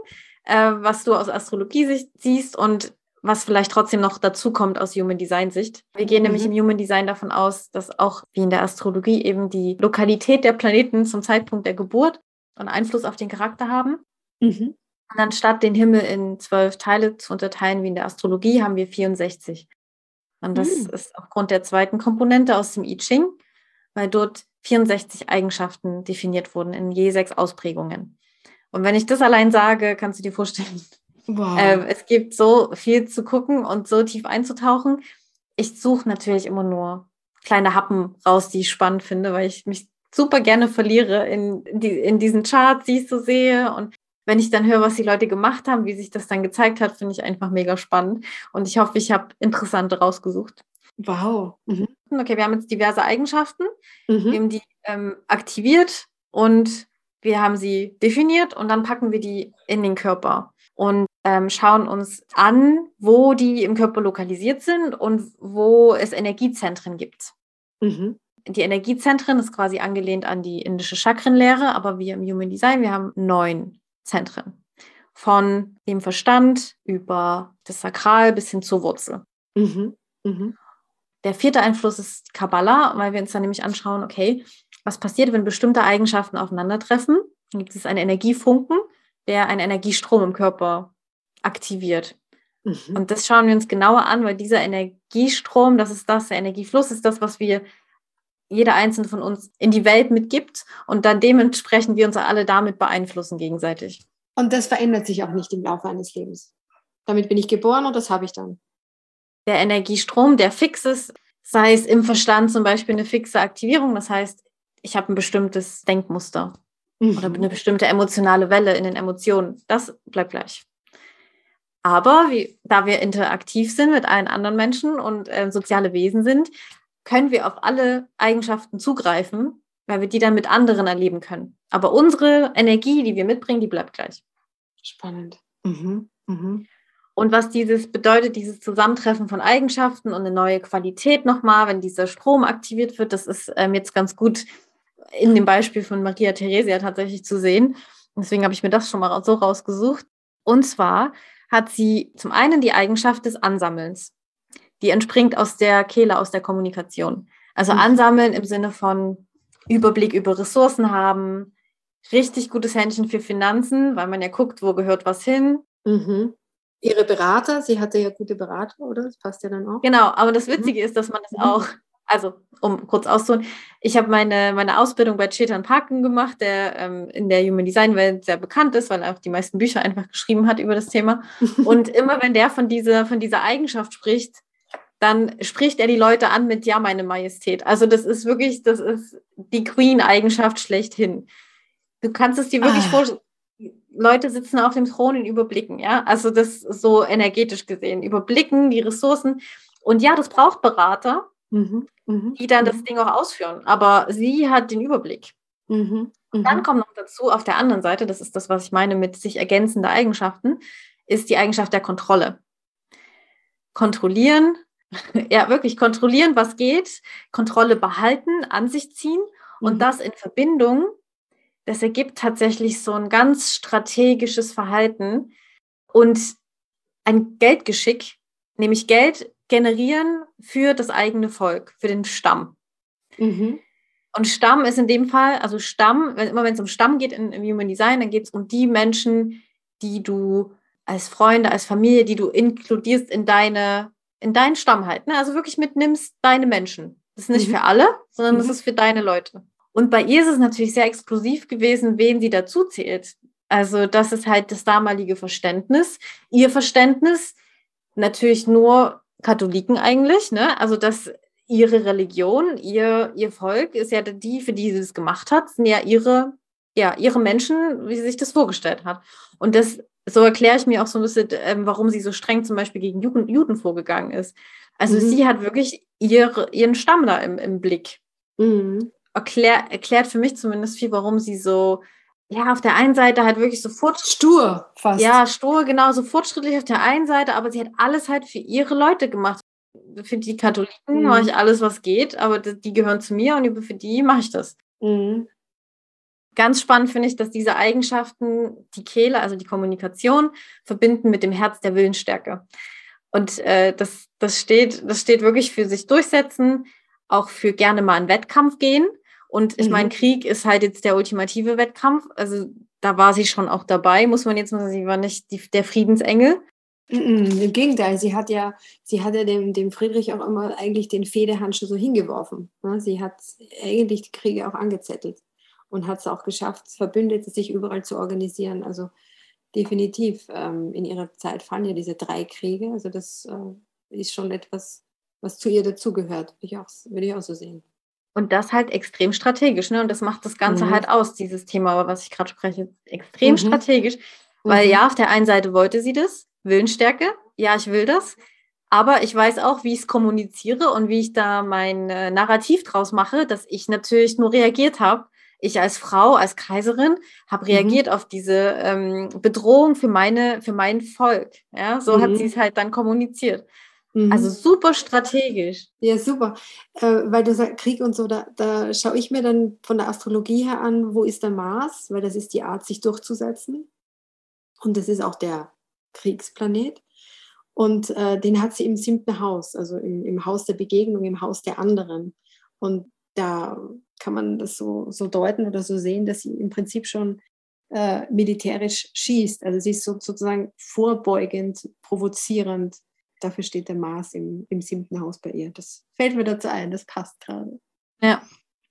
äh, was du aus Astrologie siehst und was vielleicht trotzdem noch dazu kommt aus Human Design Sicht. Wir gehen mhm. nämlich im Human Design davon aus, dass auch wie in der Astrologie eben die Lokalität der Planeten zum Zeitpunkt der Geburt einen Einfluss auf den Charakter haben. Mhm. Und anstatt den Himmel in zwölf Teile zu unterteilen, wie in der Astrologie, haben wir 64. Und das mhm. ist aufgrund der zweiten Komponente aus dem I Ching, weil dort 64 Eigenschaften definiert wurden in je sechs Ausprägungen. Und wenn ich das allein sage, kannst du dir vorstellen, wow. äh, es gibt so viel zu gucken und so tief einzutauchen. Ich suche natürlich immer nur kleine Happen raus, die ich spannend finde, weil ich mich super gerne verliere in, die, in diesen Charts, die ich so sehe. Und wenn ich dann höre, was die Leute gemacht haben, wie sich das dann gezeigt hat, finde ich einfach mega spannend. Und ich hoffe, ich habe interessante rausgesucht.
Wow. Mhm.
Okay, wir haben jetzt diverse Eigenschaften. Mhm. Haben die ähm, aktiviert und wir haben sie definiert und dann packen wir die in den Körper und ähm, schauen uns an, wo die im Körper lokalisiert sind und wo es Energiezentren gibt. Mhm. Die Energiezentren ist quasi angelehnt an die indische Chakrenlehre, aber wir im Human Design, wir haben neun Zentren. Von dem Verstand über das Sakral bis hin zur Wurzel. Mhm. Mhm. Der vierte Einfluss ist Kabbalah, weil wir uns dann nämlich anschauen, okay, was passiert, wenn bestimmte Eigenschaften aufeinandertreffen. Dann gibt es einen Energiefunken, der einen Energiestrom im Körper aktiviert. Mhm. Und das schauen wir uns genauer an, weil dieser Energiestrom, das ist das, der Energiefluss ist das, was wir jeder einzelne von uns in die Welt mitgibt und dann dementsprechend wir uns alle damit beeinflussen gegenseitig.
Und das verändert sich auch nicht im Laufe eines Lebens. Damit bin ich geboren und das habe ich dann.
Der Energiestrom, der fix ist, sei es im Verstand zum Beispiel eine fixe Aktivierung, das heißt, ich habe ein bestimmtes Denkmuster mhm. oder eine bestimmte emotionale Welle in den Emotionen. Das bleibt gleich. Aber wie, da wir interaktiv sind mit allen anderen Menschen und äh, soziale Wesen sind, können wir auf alle Eigenschaften zugreifen, weil wir die dann mit anderen erleben können. Aber unsere Energie, die wir mitbringen, die bleibt gleich.
Spannend. Mhm. Mhm.
Und was dieses bedeutet, dieses Zusammentreffen von Eigenschaften und eine neue Qualität nochmal, wenn dieser Strom aktiviert wird, das ist ähm, jetzt ganz gut in dem Beispiel von Maria Theresia tatsächlich zu sehen. Deswegen habe ich mir das schon mal so rausgesucht. Und zwar hat sie zum einen die Eigenschaft des Ansammelns. Die entspringt aus der Kehle, aus der Kommunikation. Also mhm. ansammeln im Sinne von Überblick über Ressourcen haben, richtig gutes Händchen für Finanzen, weil man ja guckt, wo gehört was hin.
Mhm. Ihre Berater, sie hatte ja gute Berater, oder? Das passt ja dann auch.
Genau, aber das Witzige mhm. ist, dass man das auch also um kurz auszuholen, ich habe meine, meine Ausbildung bei Chetan Parken gemacht, der ähm, in der Human Design Welt sehr bekannt ist, weil er auch die meisten Bücher einfach geschrieben hat über das Thema. Und immer wenn der von dieser, von dieser Eigenschaft spricht, dann spricht er die Leute an mit Ja, meine Majestät. Also das ist wirklich, das ist die Queen-Eigenschaft schlechthin. Du kannst es dir wirklich ah. vorstellen. Leute sitzen auf dem Thron und überblicken, ja. Also das so energetisch gesehen. Überblicken die Ressourcen. Und ja, das braucht Berater, mhm. Mhm. die dann das mhm. Ding auch ausführen. Aber sie hat den Überblick. Und dann mhm. kommt noch dazu, auf der anderen Seite, das ist das, was ich meine mit sich ergänzende Eigenschaften, ist die Eigenschaft der Kontrolle. Kontrollieren, ja, wirklich kontrollieren, was geht, Kontrolle behalten, an sich ziehen und mhm. das in Verbindung, das ergibt tatsächlich so ein ganz strategisches Verhalten und ein Geldgeschick, nämlich Geld generieren für das eigene Volk, für den Stamm. Mhm. Und Stamm ist in dem Fall, also Stamm, wenn, immer wenn es um Stamm geht in, im Human Design, dann geht es um die Menschen, die du als Freunde, als Familie, die du inkludierst in deine, in deinen Stamm halt. Ne? Also wirklich mitnimmst deine Menschen. Das ist nicht mhm. für alle, sondern mhm. das ist für deine Leute. Und bei ihr ist es natürlich sehr exklusiv gewesen, wen sie dazu zählt. Also das ist halt das damalige Verständnis. Ihr Verständnis, natürlich nur Katholiken eigentlich, ne? Also dass ihre Religion, ihr, ihr Volk ist ja die, für die sie das gemacht hat, sind ja ihre, ja, ihre Menschen, wie sie sich das vorgestellt hat. Und das, so erkläre ich mir auch so ein bisschen, ähm, warum sie so streng zum Beispiel gegen Juden, Juden vorgegangen ist. Also mhm. sie hat wirklich ihre, ihren Stamm da im, im Blick. Mhm. Erklär, erklärt für mich zumindest viel, warum sie so, ja, auf der einen Seite halt wirklich so
Stur
fast. Ja, stur, genau, so fortschrittlich auf der einen Seite, aber sie hat alles halt für ihre Leute gemacht für die Katholiken mhm. mache ich alles, was geht, aber die gehören zu mir und für die mache ich das. Mhm. Ganz spannend finde ich, dass diese Eigenschaften die Kehle, also die Kommunikation, verbinden mit dem Herz der Willensstärke. Und äh, das, das, steht, das steht wirklich für sich durchsetzen, auch für gerne mal einen Wettkampf gehen. Und ich mhm. meine, Krieg ist halt jetzt der ultimative Wettkampf. Also da war sie schon auch dabei, muss man jetzt mal sagen, sie war nicht die, der Friedensengel.
Im Gegenteil, sie hat ja, sie hat ja dem, dem Friedrich auch immer eigentlich den Federhandschuh so hingeworfen. Ne? Sie hat eigentlich die Kriege auch angezettelt und hat es auch geschafft, Verbündete sich überall zu organisieren. Also definitiv ähm, in ihrer Zeit fallen ja diese drei Kriege. Also das äh, ist schon etwas, was zu ihr dazugehört, würde ich, auch, würde ich auch so sehen.
Und das halt extrem strategisch, ne? Und das macht das Ganze mhm. halt aus, dieses Thema, was ich gerade spreche, extrem mhm. strategisch. Weil mhm. ja, auf der einen Seite wollte sie das, Willensstärke. Ja, ich will das. Aber ich weiß auch, wie ich es kommuniziere und wie ich da mein äh, Narrativ draus mache, dass ich natürlich nur reagiert habe. Ich als Frau, als Kaiserin, habe mhm. reagiert auf diese ähm, Bedrohung für meine, für mein Volk. Ja, so mhm. hat sie es halt dann kommuniziert. Mhm. Also super strategisch.
Ja, super. Äh, weil du sagst, Krieg und so, da, da schaue ich mir dann von der Astrologie her an, wo ist der Mars, weil das ist die Art, sich durchzusetzen. Und das ist auch der Kriegsplanet. Und äh, den hat sie im siebten Haus, also im, im Haus der Begegnung, im Haus der anderen. Und da kann man das so, so deuten oder so sehen, dass sie im Prinzip schon äh, militärisch schießt. Also sie ist so, sozusagen vorbeugend, provozierend. Dafür steht der Mars im, im siebten Haus bei ihr. Das fällt mir dazu ein, das passt gerade.
Ja.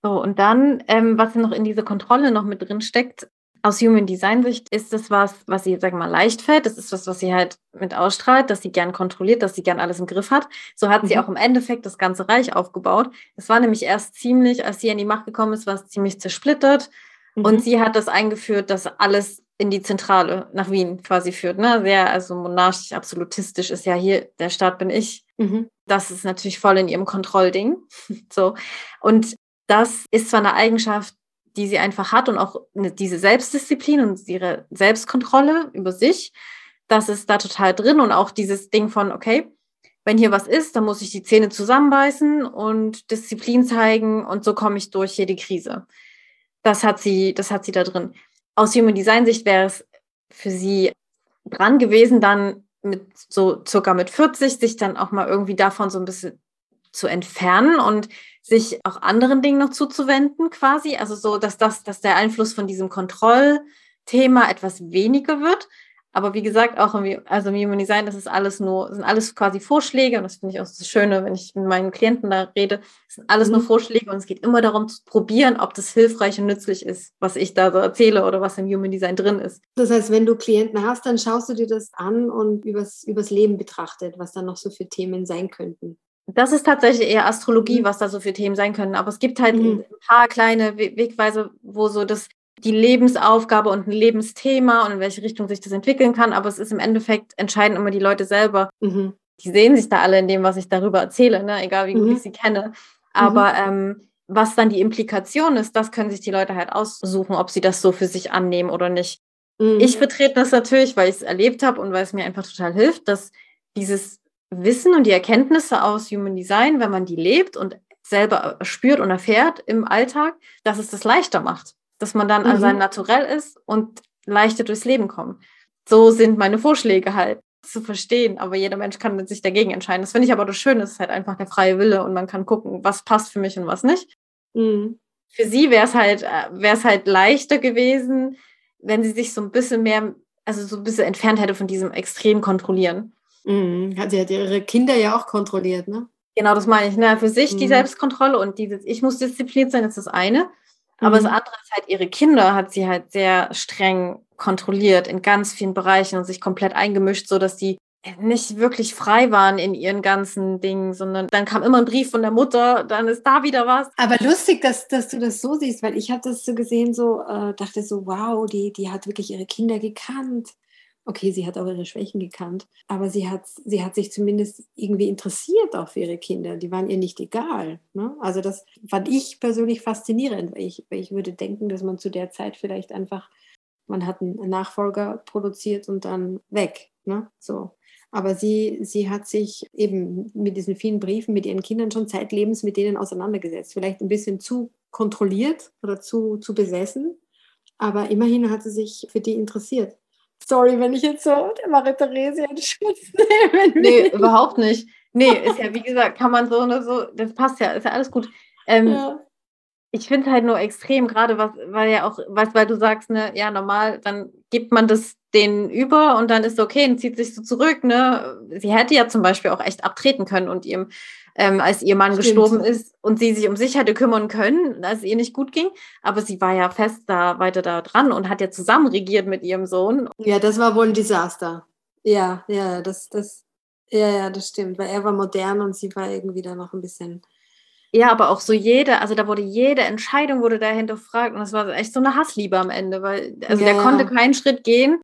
So, und dann, ähm, was noch in diese Kontrolle noch mit drin steckt, aus Human Design Sicht ist das was, was sie, sagen wir mal, leicht fällt. Das ist was, was sie halt mit ausstrahlt, dass sie gern kontrolliert, dass sie gern alles im Griff hat. So hat mhm. sie auch im Endeffekt das ganze Reich aufgebaut. Es war nämlich erst ziemlich, als sie an die Macht gekommen ist, war es ziemlich zersplittert. Mhm. Und sie hat das eingeführt, dass alles in die Zentrale nach Wien quasi führt. Ne? Sehr, also monarchisch, absolutistisch ist ja hier, der Staat bin ich. Mhm. Das ist natürlich voll in ihrem Kontrollding. so. Und das ist zwar eine Eigenschaft, die sie einfach hat und auch diese Selbstdisziplin und ihre Selbstkontrolle über sich, das ist da total drin und auch dieses Ding von, okay, wenn hier was ist, dann muss ich die Zähne zusammenbeißen und Disziplin zeigen und so komme ich durch jede Krise. Das hat sie, das hat sie da drin. Aus Human Design Sicht wäre es für sie dran gewesen, dann mit so circa mit 40 sich dann auch mal irgendwie davon so ein bisschen zu entfernen und sich auch anderen Dingen noch zuzuwenden, quasi. Also so, dass das, dass der Einfluss von diesem Kontrollthema etwas weniger wird. Aber wie gesagt, auch im, also im Human Design, das ist alles nur, sind alles quasi Vorschläge und das finde ich auch das Schöne, wenn ich mit meinen Klienten da rede, das sind alles mhm. nur Vorschläge und es geht immer darum zu probieren, ob das hilfreich und nützlich ist, was ich da so erzähle oder was im Human Design drin ist.
Das heißt, wenn du Klienten hast, dann schaust du dir das an und übers, übers Leben betrachtet, was da noch so für Themen sein könnten.
Das ist tatsächlich eher Astrologie, mhm. was da so für Themen sein können. Aber es gibt halt mhm. ein paar kleine Wegweise, wo so das die Lebensaufgabe und ein Lebensthema und in welche Richtung sich das entwickeln kann. Aber es ist im Endeffekt entscheiden immer die Leute selber. Mhm. Die sehen sich da alle in dem, was ich darüber erzähle, ne? egal wie gut mhm. ich sie kenne. Aber mhm. ähm, was dann die Implikation ist, das können sich die Leute halt aussuchen, ob sie das so für sich annehmen oder nicht. Mhm. Ich vertrete das natürlich, weil ich es erlebt habe und weil es mir einfach total hilft, dass dieses Wissen und die Erkenntnisse aus Human Design, wenn man die lebt und selber spürt und erfährt im Alltag, dass es das leichter macht, dass man dann mhm. an sein Naturell ist und leichter durchs Leben kommt. so sind meine Vorschläge halt zu verstehen, aber jeder Mensch kann sich dagegen entscheiden. Das finde ich aber das Schöne, es ist halt einfach der freie Wille und man kann gucken, was passt für mich und was nicht. Mhm. Für sie wäre es halt, äh, wäre es halt leichter gewesen, wenn sie sich so ein bisschen mehr, also so ein bisschen entfernt hätte von diesem extrem Kontrollieren.
Mhm. Sie hat ihre Kinder ja auch kontrolliert, ne?
Genau, das meine ich. Ne? Für sich mhm. die Selbstkontrolle und dieses, ich muss diszipliniert sein, ist das eine. Aber mhm. das andere ist halt, ihre Kinder hat sie halt sehr streng kontrolliert in ganz vielen Bereichen und sich komplett eingemischt, so dass die nicht wirklich frei waren in ihren ganzen Dingen, sondern dann kam immer ein Brief von der Mutter, dann ist da wieder was.
Aber lustig, dass, dass du das so siehst, weil ich habe das so gesehen, so äh, dachte so, wow, die, die hat wirklich ihre Kinder gekannt. Okay, sie hat auch ihre Schwächen gekannt, aber sie hat, sie hat sich zumindest irgendwie interessiert auch für ihre Kinder. Die waren ihr nicht egal. Ne? Also das fand ich persönlich faszinierend, weil ich, weil ich würde denken, dass man zu der Zeit vielleicht einfach, man hat einen Nachfolger produziert und dann weg. Ne? So. Aber sie, sie hat sich eben mit diesen vielen Briefen mit ihren Kindern schon zeitlebens mit denen auseinandergesetzt. Vielleicht ein bisschen zu kontrolliert oder zu, zu besessen, aber immerhin hat sie sich für die interessiert. Sorry, wenn ich jetzt so der Marie-Therese in Schutz nehme.
Nee, überhaupt nicht. Nee, ist ja, wie gesagt, kann man so oder so, das passt ja, ist ja alles gut. Ähm, ja ich finde es halt nur extrem, gerade was, weil ja auch, was, weil du sagst, ne, ja, normal, dann gibt man das denen über und dann ist okay und zieht sich so zurück, ne? Sie hätte ja zum Beispiel auch echt abtreten können und ihrem, ähm, als ihr Mann Stimmt. gestorben ist und sie sich um sich hätte kümmern können, als es ihr nicht gut ging, aber sie war ja fest da weiter da dran und hat ja zusammen regiert mit ihrem Sohn.
Ja, das war wohl ein Desaster. Ja, ja, das, das, ja, ja, das stimmt, weil er war modern und sie war irgendwie da noch ein bisschen
ja, aber auch so jede, also da wurde jede Entscheidung wurde da hinterfragt und das war echt so eine Hassliebe am Ende, weil also ja. der konnte keinen Schritt gehen,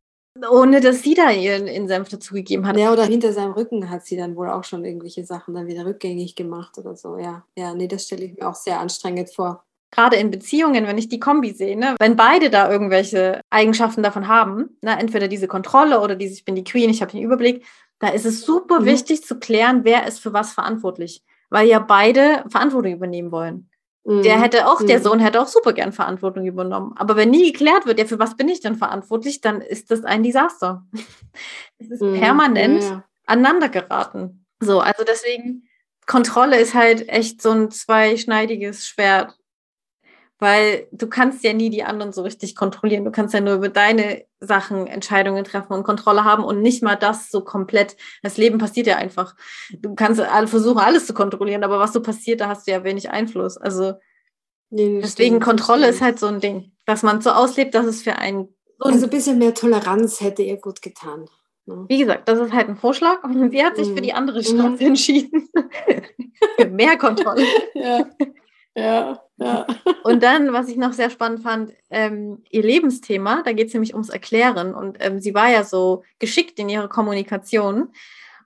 ohne dass sie da ihren in Senf dazugegeben hat.
Ja, oder hinter seinem Rücken hat sie dann wohl auch schon irgendwelche Sachen dann wieder rückgängig gemacht oder so. Ja, ja, nee, das stelle ich mir auch sehr anstrengend vor.
Gerade in Beziehungen, wenn ich die Kombi sehe, ne, wenn beide da irgendwelche Eigenschaften davon haben, ne, entweder diese Kontrolle oder diese, ich bin die Queen, ich habe den Überblick, da ist es super mhm. wichtig zu klären, wer ist für was verantwortlich weil ja beide Verantwortung übernehmen wollen. Mhm. Der hätte auch, mhm. der Sohn hätte auch super gern Verantwortung übernommen. Aber wenn nie geklärt wird, ja, für was bin ich denn verantwortlich, dann ist das ein Desaster. Es ist mhm. permanent ja. aneinander geraten. So, also deswegen, Kontrolle ist halt echt so ein zweischneidiges Schwert weil du kannst ja nie die anderen so richtig kontrollieren. Du kannst ja nur über deine Sachen Entscheidungen treffen und Kontrolle haben und nicht mal das so komplett. Das Leben passiert ja einfach. Du kannst versuchen, alles zu kontrollieren, aber was so passiert, da hast du ja wenig Einfluss. Also nee, deswegen stimmt, Kontrolle ist halt so ein Ding, dass man so auslebt, dass es für einen
also ein bisschen mehr Toleranz hätte ihr gut getan.
Ne? Wie gesagt, das ist halt ein Vorschlag und sie hat sich für mhm. die andere Straße mhm. entschieden. für mehr Kontrolle.
ja. Ja, ja.
Und dann, was ich noch sehr spannend fand, ähm, ihr Lebensthema, da geht es nämlich ums Erklären. Und ähm, sie war ja so geschickt in ihrer Kommunikation.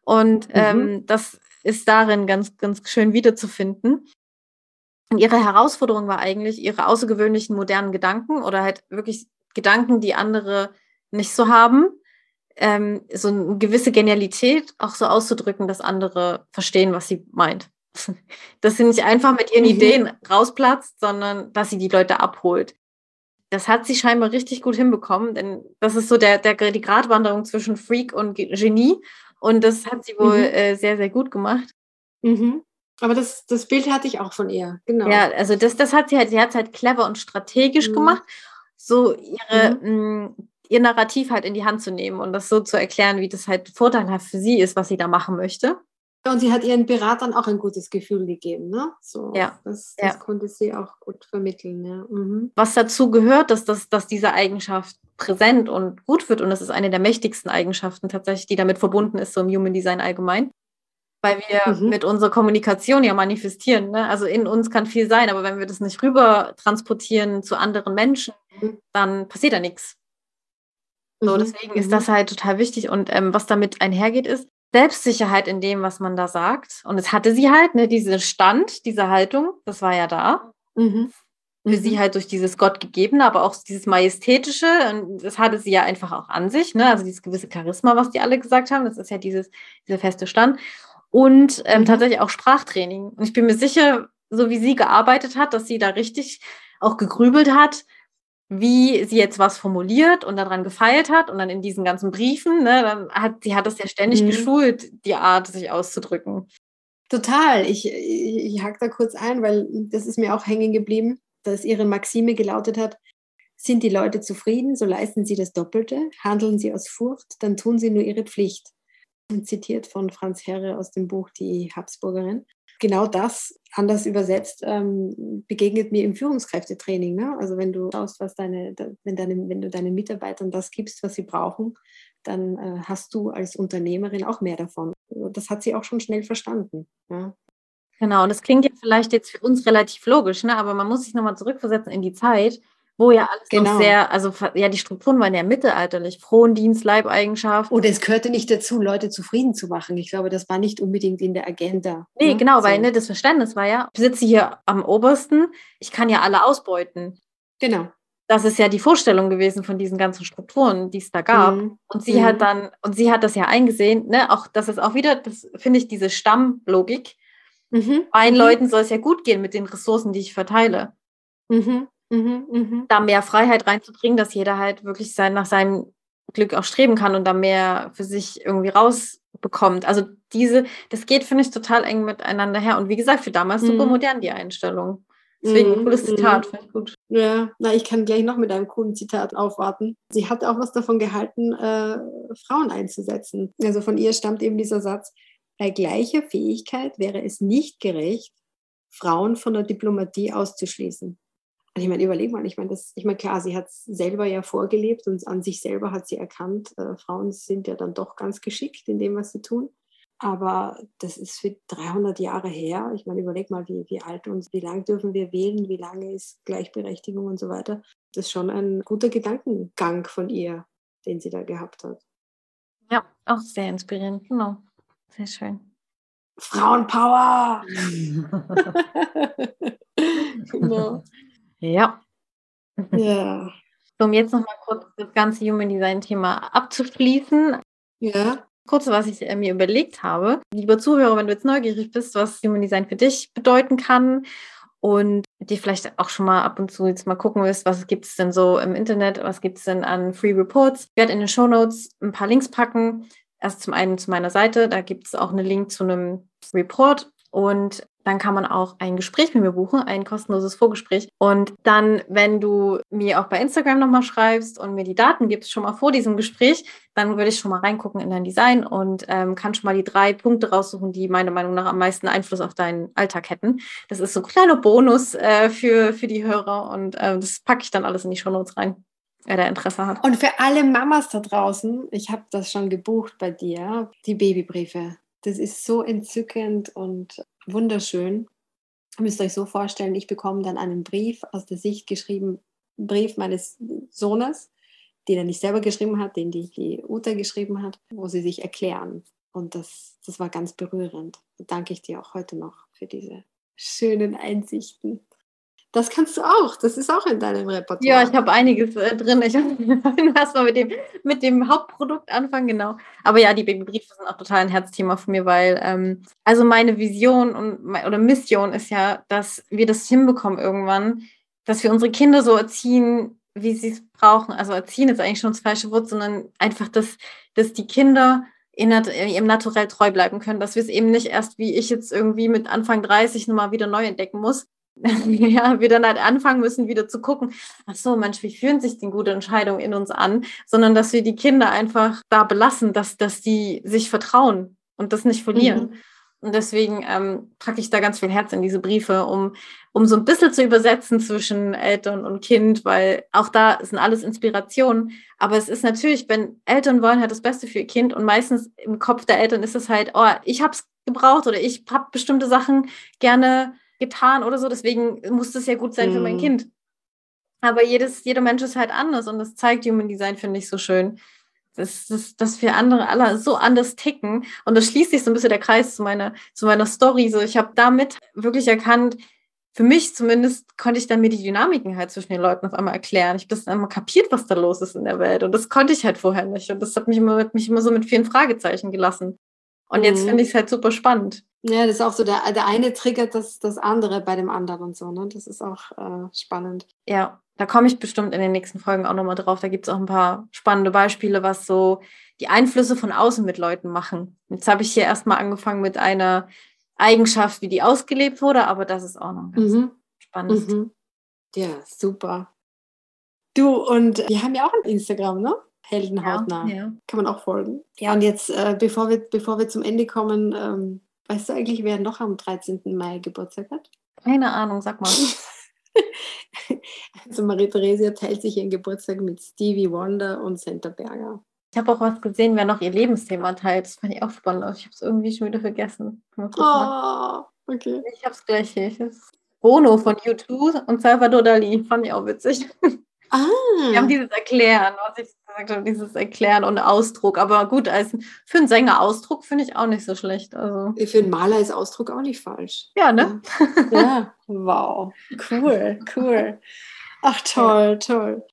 Und ähm, mhm. das ist darin ganz, ganz schön wiederzufinden. Und ihre Herausforderung war eigentlich, ihre außergewöhnlichen modernen Gedanken oder halt wirklich Gedanken, die andere nicht so haben, ähm, so eine gewisse Genialität auch so auszudrücken, dass andere verstehen, was sie meint. dass sie nicht einfach mit ihren mhm. Ideen rausplatzt, sondern dass sie die Leute abholt. Das hat sie scheinbar richtig gut hinbekommen, denn das ist so der, der, die Gratwanderung zwischen Freak und Genie. Und das hat sie wohl mhm. äh, sehr, sehr gut gemacht.
Mhm. Aber das, das Bild hatte ich auch von ihr,
genau. Ja, also das, das hat sie halt, sie hat es halt clever und strategisch mhm. gemacht, so ihre, mh, mm, ihr Narrativ halt in die Hand zu nehmen und das so zu erklären, wie das halt vorteilhaft für sie ist, was sie da machen möchte.
Und sie hat ihren Beratern auch ein gutes Gefühl gegeben, ne? So,
ja.
Das, das ja. konnte sie auch gut vermitteln, ja. Mhm.
Was dazu gehört, dass, dass, dass diese Eigenschaft präsent und gut wird und das ist eine der mächtigsten Eigenschaften tatsächlich, die damit verbunden ist, so im Human Design allgemein. Weil wir mhm. mit unserer Kommunikation ja manifestieren. Ne? Also in uns kann viel sein, aber wenn wir das nicht rüber transportieren zu anderen Menschen, mhm. dann passiert da nichts. So, mhm. deswegen ist mhm. das halt total wichtig. Und ähm, was damit einhergeht, ist, Selbstsicherheit in dem, was man da sagt. Und es hatte sie halt, ne, diesen Stand, diese Haltung, das war ja da. Mhm. Für mhm. sie halt durch dieses Gott gegeben, aber auch dieses Majestätische, und das hatte sie ja einfach auch an sich, ne? Also dieses gewisse Charisma, was die alle gesagt haben, das ist ja dieses, dieser feste Stand. Und ähm, mhm. tatsächlich auch Sprachtraining. Und ich bin mir sicher, so wie sie gearbeitet hat, dass sie da richtig auch gegrübelt hat, wie sie jetzt was formuliert und daran gefeilt hat und dann in diesen ganzen Briefen, ne, dann hat sie hat das ja ständig mhm. geschult, die Art, sich auszudrücken.
Total. Ich, ich, ich hake da kurz ein, weil das ist mir auch hängen geblieben, dass ihre Maxime gelautet hat, sind die Leute zufrieden, so leisten sie das Doppelte, handeln sie aus Furcht, dann tun sie nur ihre Pflicht. Zitiert von Franz Herre aus dem Buch Die Habsburgerin genau das, anders übersetzt, ähm, begegnet mir im Führungskräftetraining. Ne? Also wenn du schaust, was deine, wenn, deine, wenn du deinen Mitarbeitern das gibst, was sie brauchen, dann äh, hast du als Unternehmerin auch mehr davon. Das hat sie auch schon schnell verstanden. Ja?
Genau, und das klingt ja vielleicht jetzt für uns relativ logisch, ne? aber man muss sich nochmal zurückversetzen in die Zeit, wo ja alles genau. noch sehr, also ja, die Strukturen waren ja mittelalterlich, Frondienst, Leibeigenschaft.
Und es gehörte nicht dazu, Leute zufrieden zu machen. Ich glaube, das war nicht unbedingt in der Agenda.
Nee, ne? genau, so. weil ne, das Verständnis war ja, ich sitze hier am obersten, ich kann ja alle ausbeuten.
Genau.
Das ist ja die Vorstellung gewesen von diesen ganzen Strukturen, die es da gab. Mhm. Und sie mhm. hat dann, und sie hat das ja eingesehen, ne, auch das ist auch wieder, das finde ich, diese Stammlogik. Mhm. Meinen mhm. Leuten soll es ja gut gehen mit den Ressourcen, die ich verteile. Mhm. Mhm, mh. Da mehr Freiheit reinzubringen, dass jeder halt wirklich sein, nach seinem Glück auch streben kann und da mehr für sich irgendwie rausbekommt. Also diese, das geht, finde ich, total eng miteinander her. Und wie gesagt, für damals mhm. super modern die Einstellung. Deswegen ein mhm, cooles Zitat, mhm. finde ich gut.
Ja, na, ich kann gleich noch mit einem coolen Zitat aufwarten. Sie hat auch was davon gehalten, äh, Frauen einzusetzen. Also von ihr stammt eben dieser Satz, bei gleicher Fähigkeit wäre es nicht gerecht, Frauen von der Diplomatie auszuschließen. Und ich meine, überleg mal, ich meine, das, ich meine, klar, sie hat es selber ja vorgelebt und an sich selber hat sie erkannt, äh, Frauen sind ja dann doch ganz geschickt in dem, was sie tun. Aber das ist für 300 Jahre her. Ich meine, überleg mal, wie, wie alt und wie lange dürfen wir wählen, wie lange ist Gleichberechtigung und so weiter. Das ist schon ein guter Gedankengang von ihr, den sie da gehabt hat.
Ja, auch sehr inspirierend, genau. Sehr schön.
Frauenpower! genau.
Ja. Ja. So, um jetzt nochmal kurz das ganze Human Design-Thema abzuschließen.
Ja.
Kurz, was ich äh, mir überlegt habe. Lieber Zuhörer, wenn du jetzt neugierig bist, was Human Design für dich bedeuten kann und dir vielleicht auch schon mal ab und zu jetzt mal gucken willst, was gibt es denn so im Internet, was gibt es denn an Free Reports. Ich werde in den Show Notes ein paar Links packen. Erst zum einen zu meiner Seite, da gibt es auch einen Link zu einem Report und dann kann man auch ein Gespräch mit mir buchen, ein kostenloses Vorgespräch. Und dann, wenn du mir auch bei Instagram nochmal schreibst und mir die Daten gibst, schon mal vor diesem Gespräch, dann würde ich schon mal reingucken in dein Design und ähm, kann schon mal die drei Punkte raussuchen, die meiner Meinung nach am meisten Einfluss auf deinen Alltag hätten. Das ist so ein kleiner Bonus äh, für, für die Hörer und äh, das packe ich dann alles in die Shownotes rein wer da Interesse hat.
Und für alle Mamas da draußen, ich habe das schon gebucht bei dir, die Babybriefe. Das ist so entzückend und wunderschön. Ihr müsst euch so vorstellen, ich bekomme dann einen Brief aus der Sicht geschrieben, Brief meines Sohnes, den er nicht selber geschrieben hat, den die, die Uta geschrieben hat, wo sie sich erklären. Und das, das war ganz berührend. Da danke ich dir auch heute noch für diese schönen Einsichten. Das kannst du auch. Das ist auch in deinem Repertoire.
Ja, ich habe einiges äh, drin. Ich will erstmal mit dem, mit dem Hauptprodukt anfangen, genau. Aber ja, die Babybriefe sind auch total ein Herzthema von mir, weil ähm, also meine Vision und oder Mission ist ja, dass wir das hinbekommen irgendwann, dass wir unsere Kinder so erziehen, wie sie es brauchen. Also erziehen ist eigentlich schon das falsche Wort, sondern einfach, dass, dass die Kinder in, im Naturell treu bleiben können, dass wir es eben nicht erst, wie ich jetzt irgendwie mit Anfang 30 nochmal wieder neu entdecken muss, ja, wir dann halt anfangen müssen, wieder zu gucken, ach so, Mensch, wie fühlen sich denn gute Entscheidungen in uns an, sondern dass wir die Kinder einfach da belassen, dass, dass die sich vertrauen und das nicht verlieren. Mhm. Und deswegen ähm, packe ich da ganz viel Herz in diese Briefe, um, um so ein bisschen zu übersetzen zwischen Eltern und Kind, weil auch da sind alles Inspirationen. Aber es ist natürlich, wenn Eltern wollen halt das Beste für ihr Kind und meistens im Kopf der Eltern ist es halt, oh, ich habe es gebraucht oder ich habe bestimmte Sachen gerne getan oder so. Deswegen muss das ja gut sein mhm. für mein mhm. Kind. Aber jedes, jeder Mensch ist halt anders und das zeigt Human Design, finde ich, so schön. Dass, dass, dass wir andere alle so anders ticken. Und das schließt sich so ein bisschen der Kreis zu meiner, zu meiner Story. So, ich habe damit wirklich erkannt, für mich zumindest konnte ich dann mir die Dynamiken halt zwischen den Leuten auf einmal erklären. Ich habe das einmal kapiert, was da los ist in der Welt. Und das konnte ich halt vorher nicht. Und das hat mich immer, mich immer so mit vielen Fragezeichen gelassen. Und mhm. jetzt finde ich es halt super spannend.
Ja, das ist auch so, der, der eine triggert das, das andere bei dem anderen und so, ne? Das ist auch äh, spannend.
Ja, da komme ich bestimmt in den nächsten Folgen auch nochmal drauf. Da gibt es auch ein paar spannende Beispiele, was so die Einflüsse von außen mit Leuten machen. Jetzt habe ich hier erstmal angefangen mit einer Eigenschaft, wie die ausgelebt wurde, aber das ist auch noch ganz mhm. spannend. Mhm.
Ja, super. Du, und wir haben ja auch ein Instagram, ne? Heldenhautnah. Ja, ja. Kann man auch folgen. Ja, und jetzt, äh, bevor, wir, bevor wir zum Ende kommen, ähm, weißt du eigentlich, wer noch am 13. Mai Geburtstag hat?
Keine Ahnung, sag mal.
also Marie-Theresia teilt sich ihren Geburtstag mit Stevie Wonder und Santa Berger.
Ich habe auch was gesehen, wer noch ihr Lebensthema teilt. Das fand ich auch spannend. Ich habe es irgendwie schon wieder vergessen.
Oh, okay.
Ich habe es gleich hier. Bono von U2 und Salvador Dali. Fand ich auch witzig. Ah. Wir haben dieses Erklären, was ich gesagt habe, dieses Erklären und Ausdruck. Aber gut, als für einen Sänger Ausdruck finde ich auch nicht so schlecht. Also.
Für einen Maler ist Ausdruck auch nicht falsch.
Ja, ne?
Ja, ja. wow. Cool, cool. Ach, toll, toll.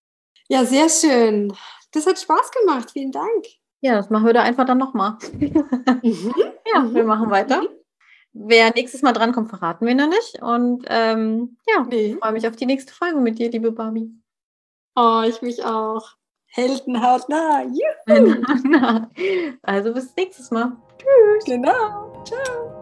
Ja, sehr schön. Das hat Spaß gemacht. Vielen Dank.
Ja, das machen wir da einfach dann nochmal. Mhm. Ja, mhm. wir machen weiter. Wer nächstes Mal drankommt, verraten wir noch nicht. Und ähm, ja, nee. ich freue mich auf die nächste Folge mit dir, liebe Barbie.
Oh, ich mich auch. Heldenhautnah. Juhu.
Also bis nächstes Mal.
Tschüss. Genau. Ciao.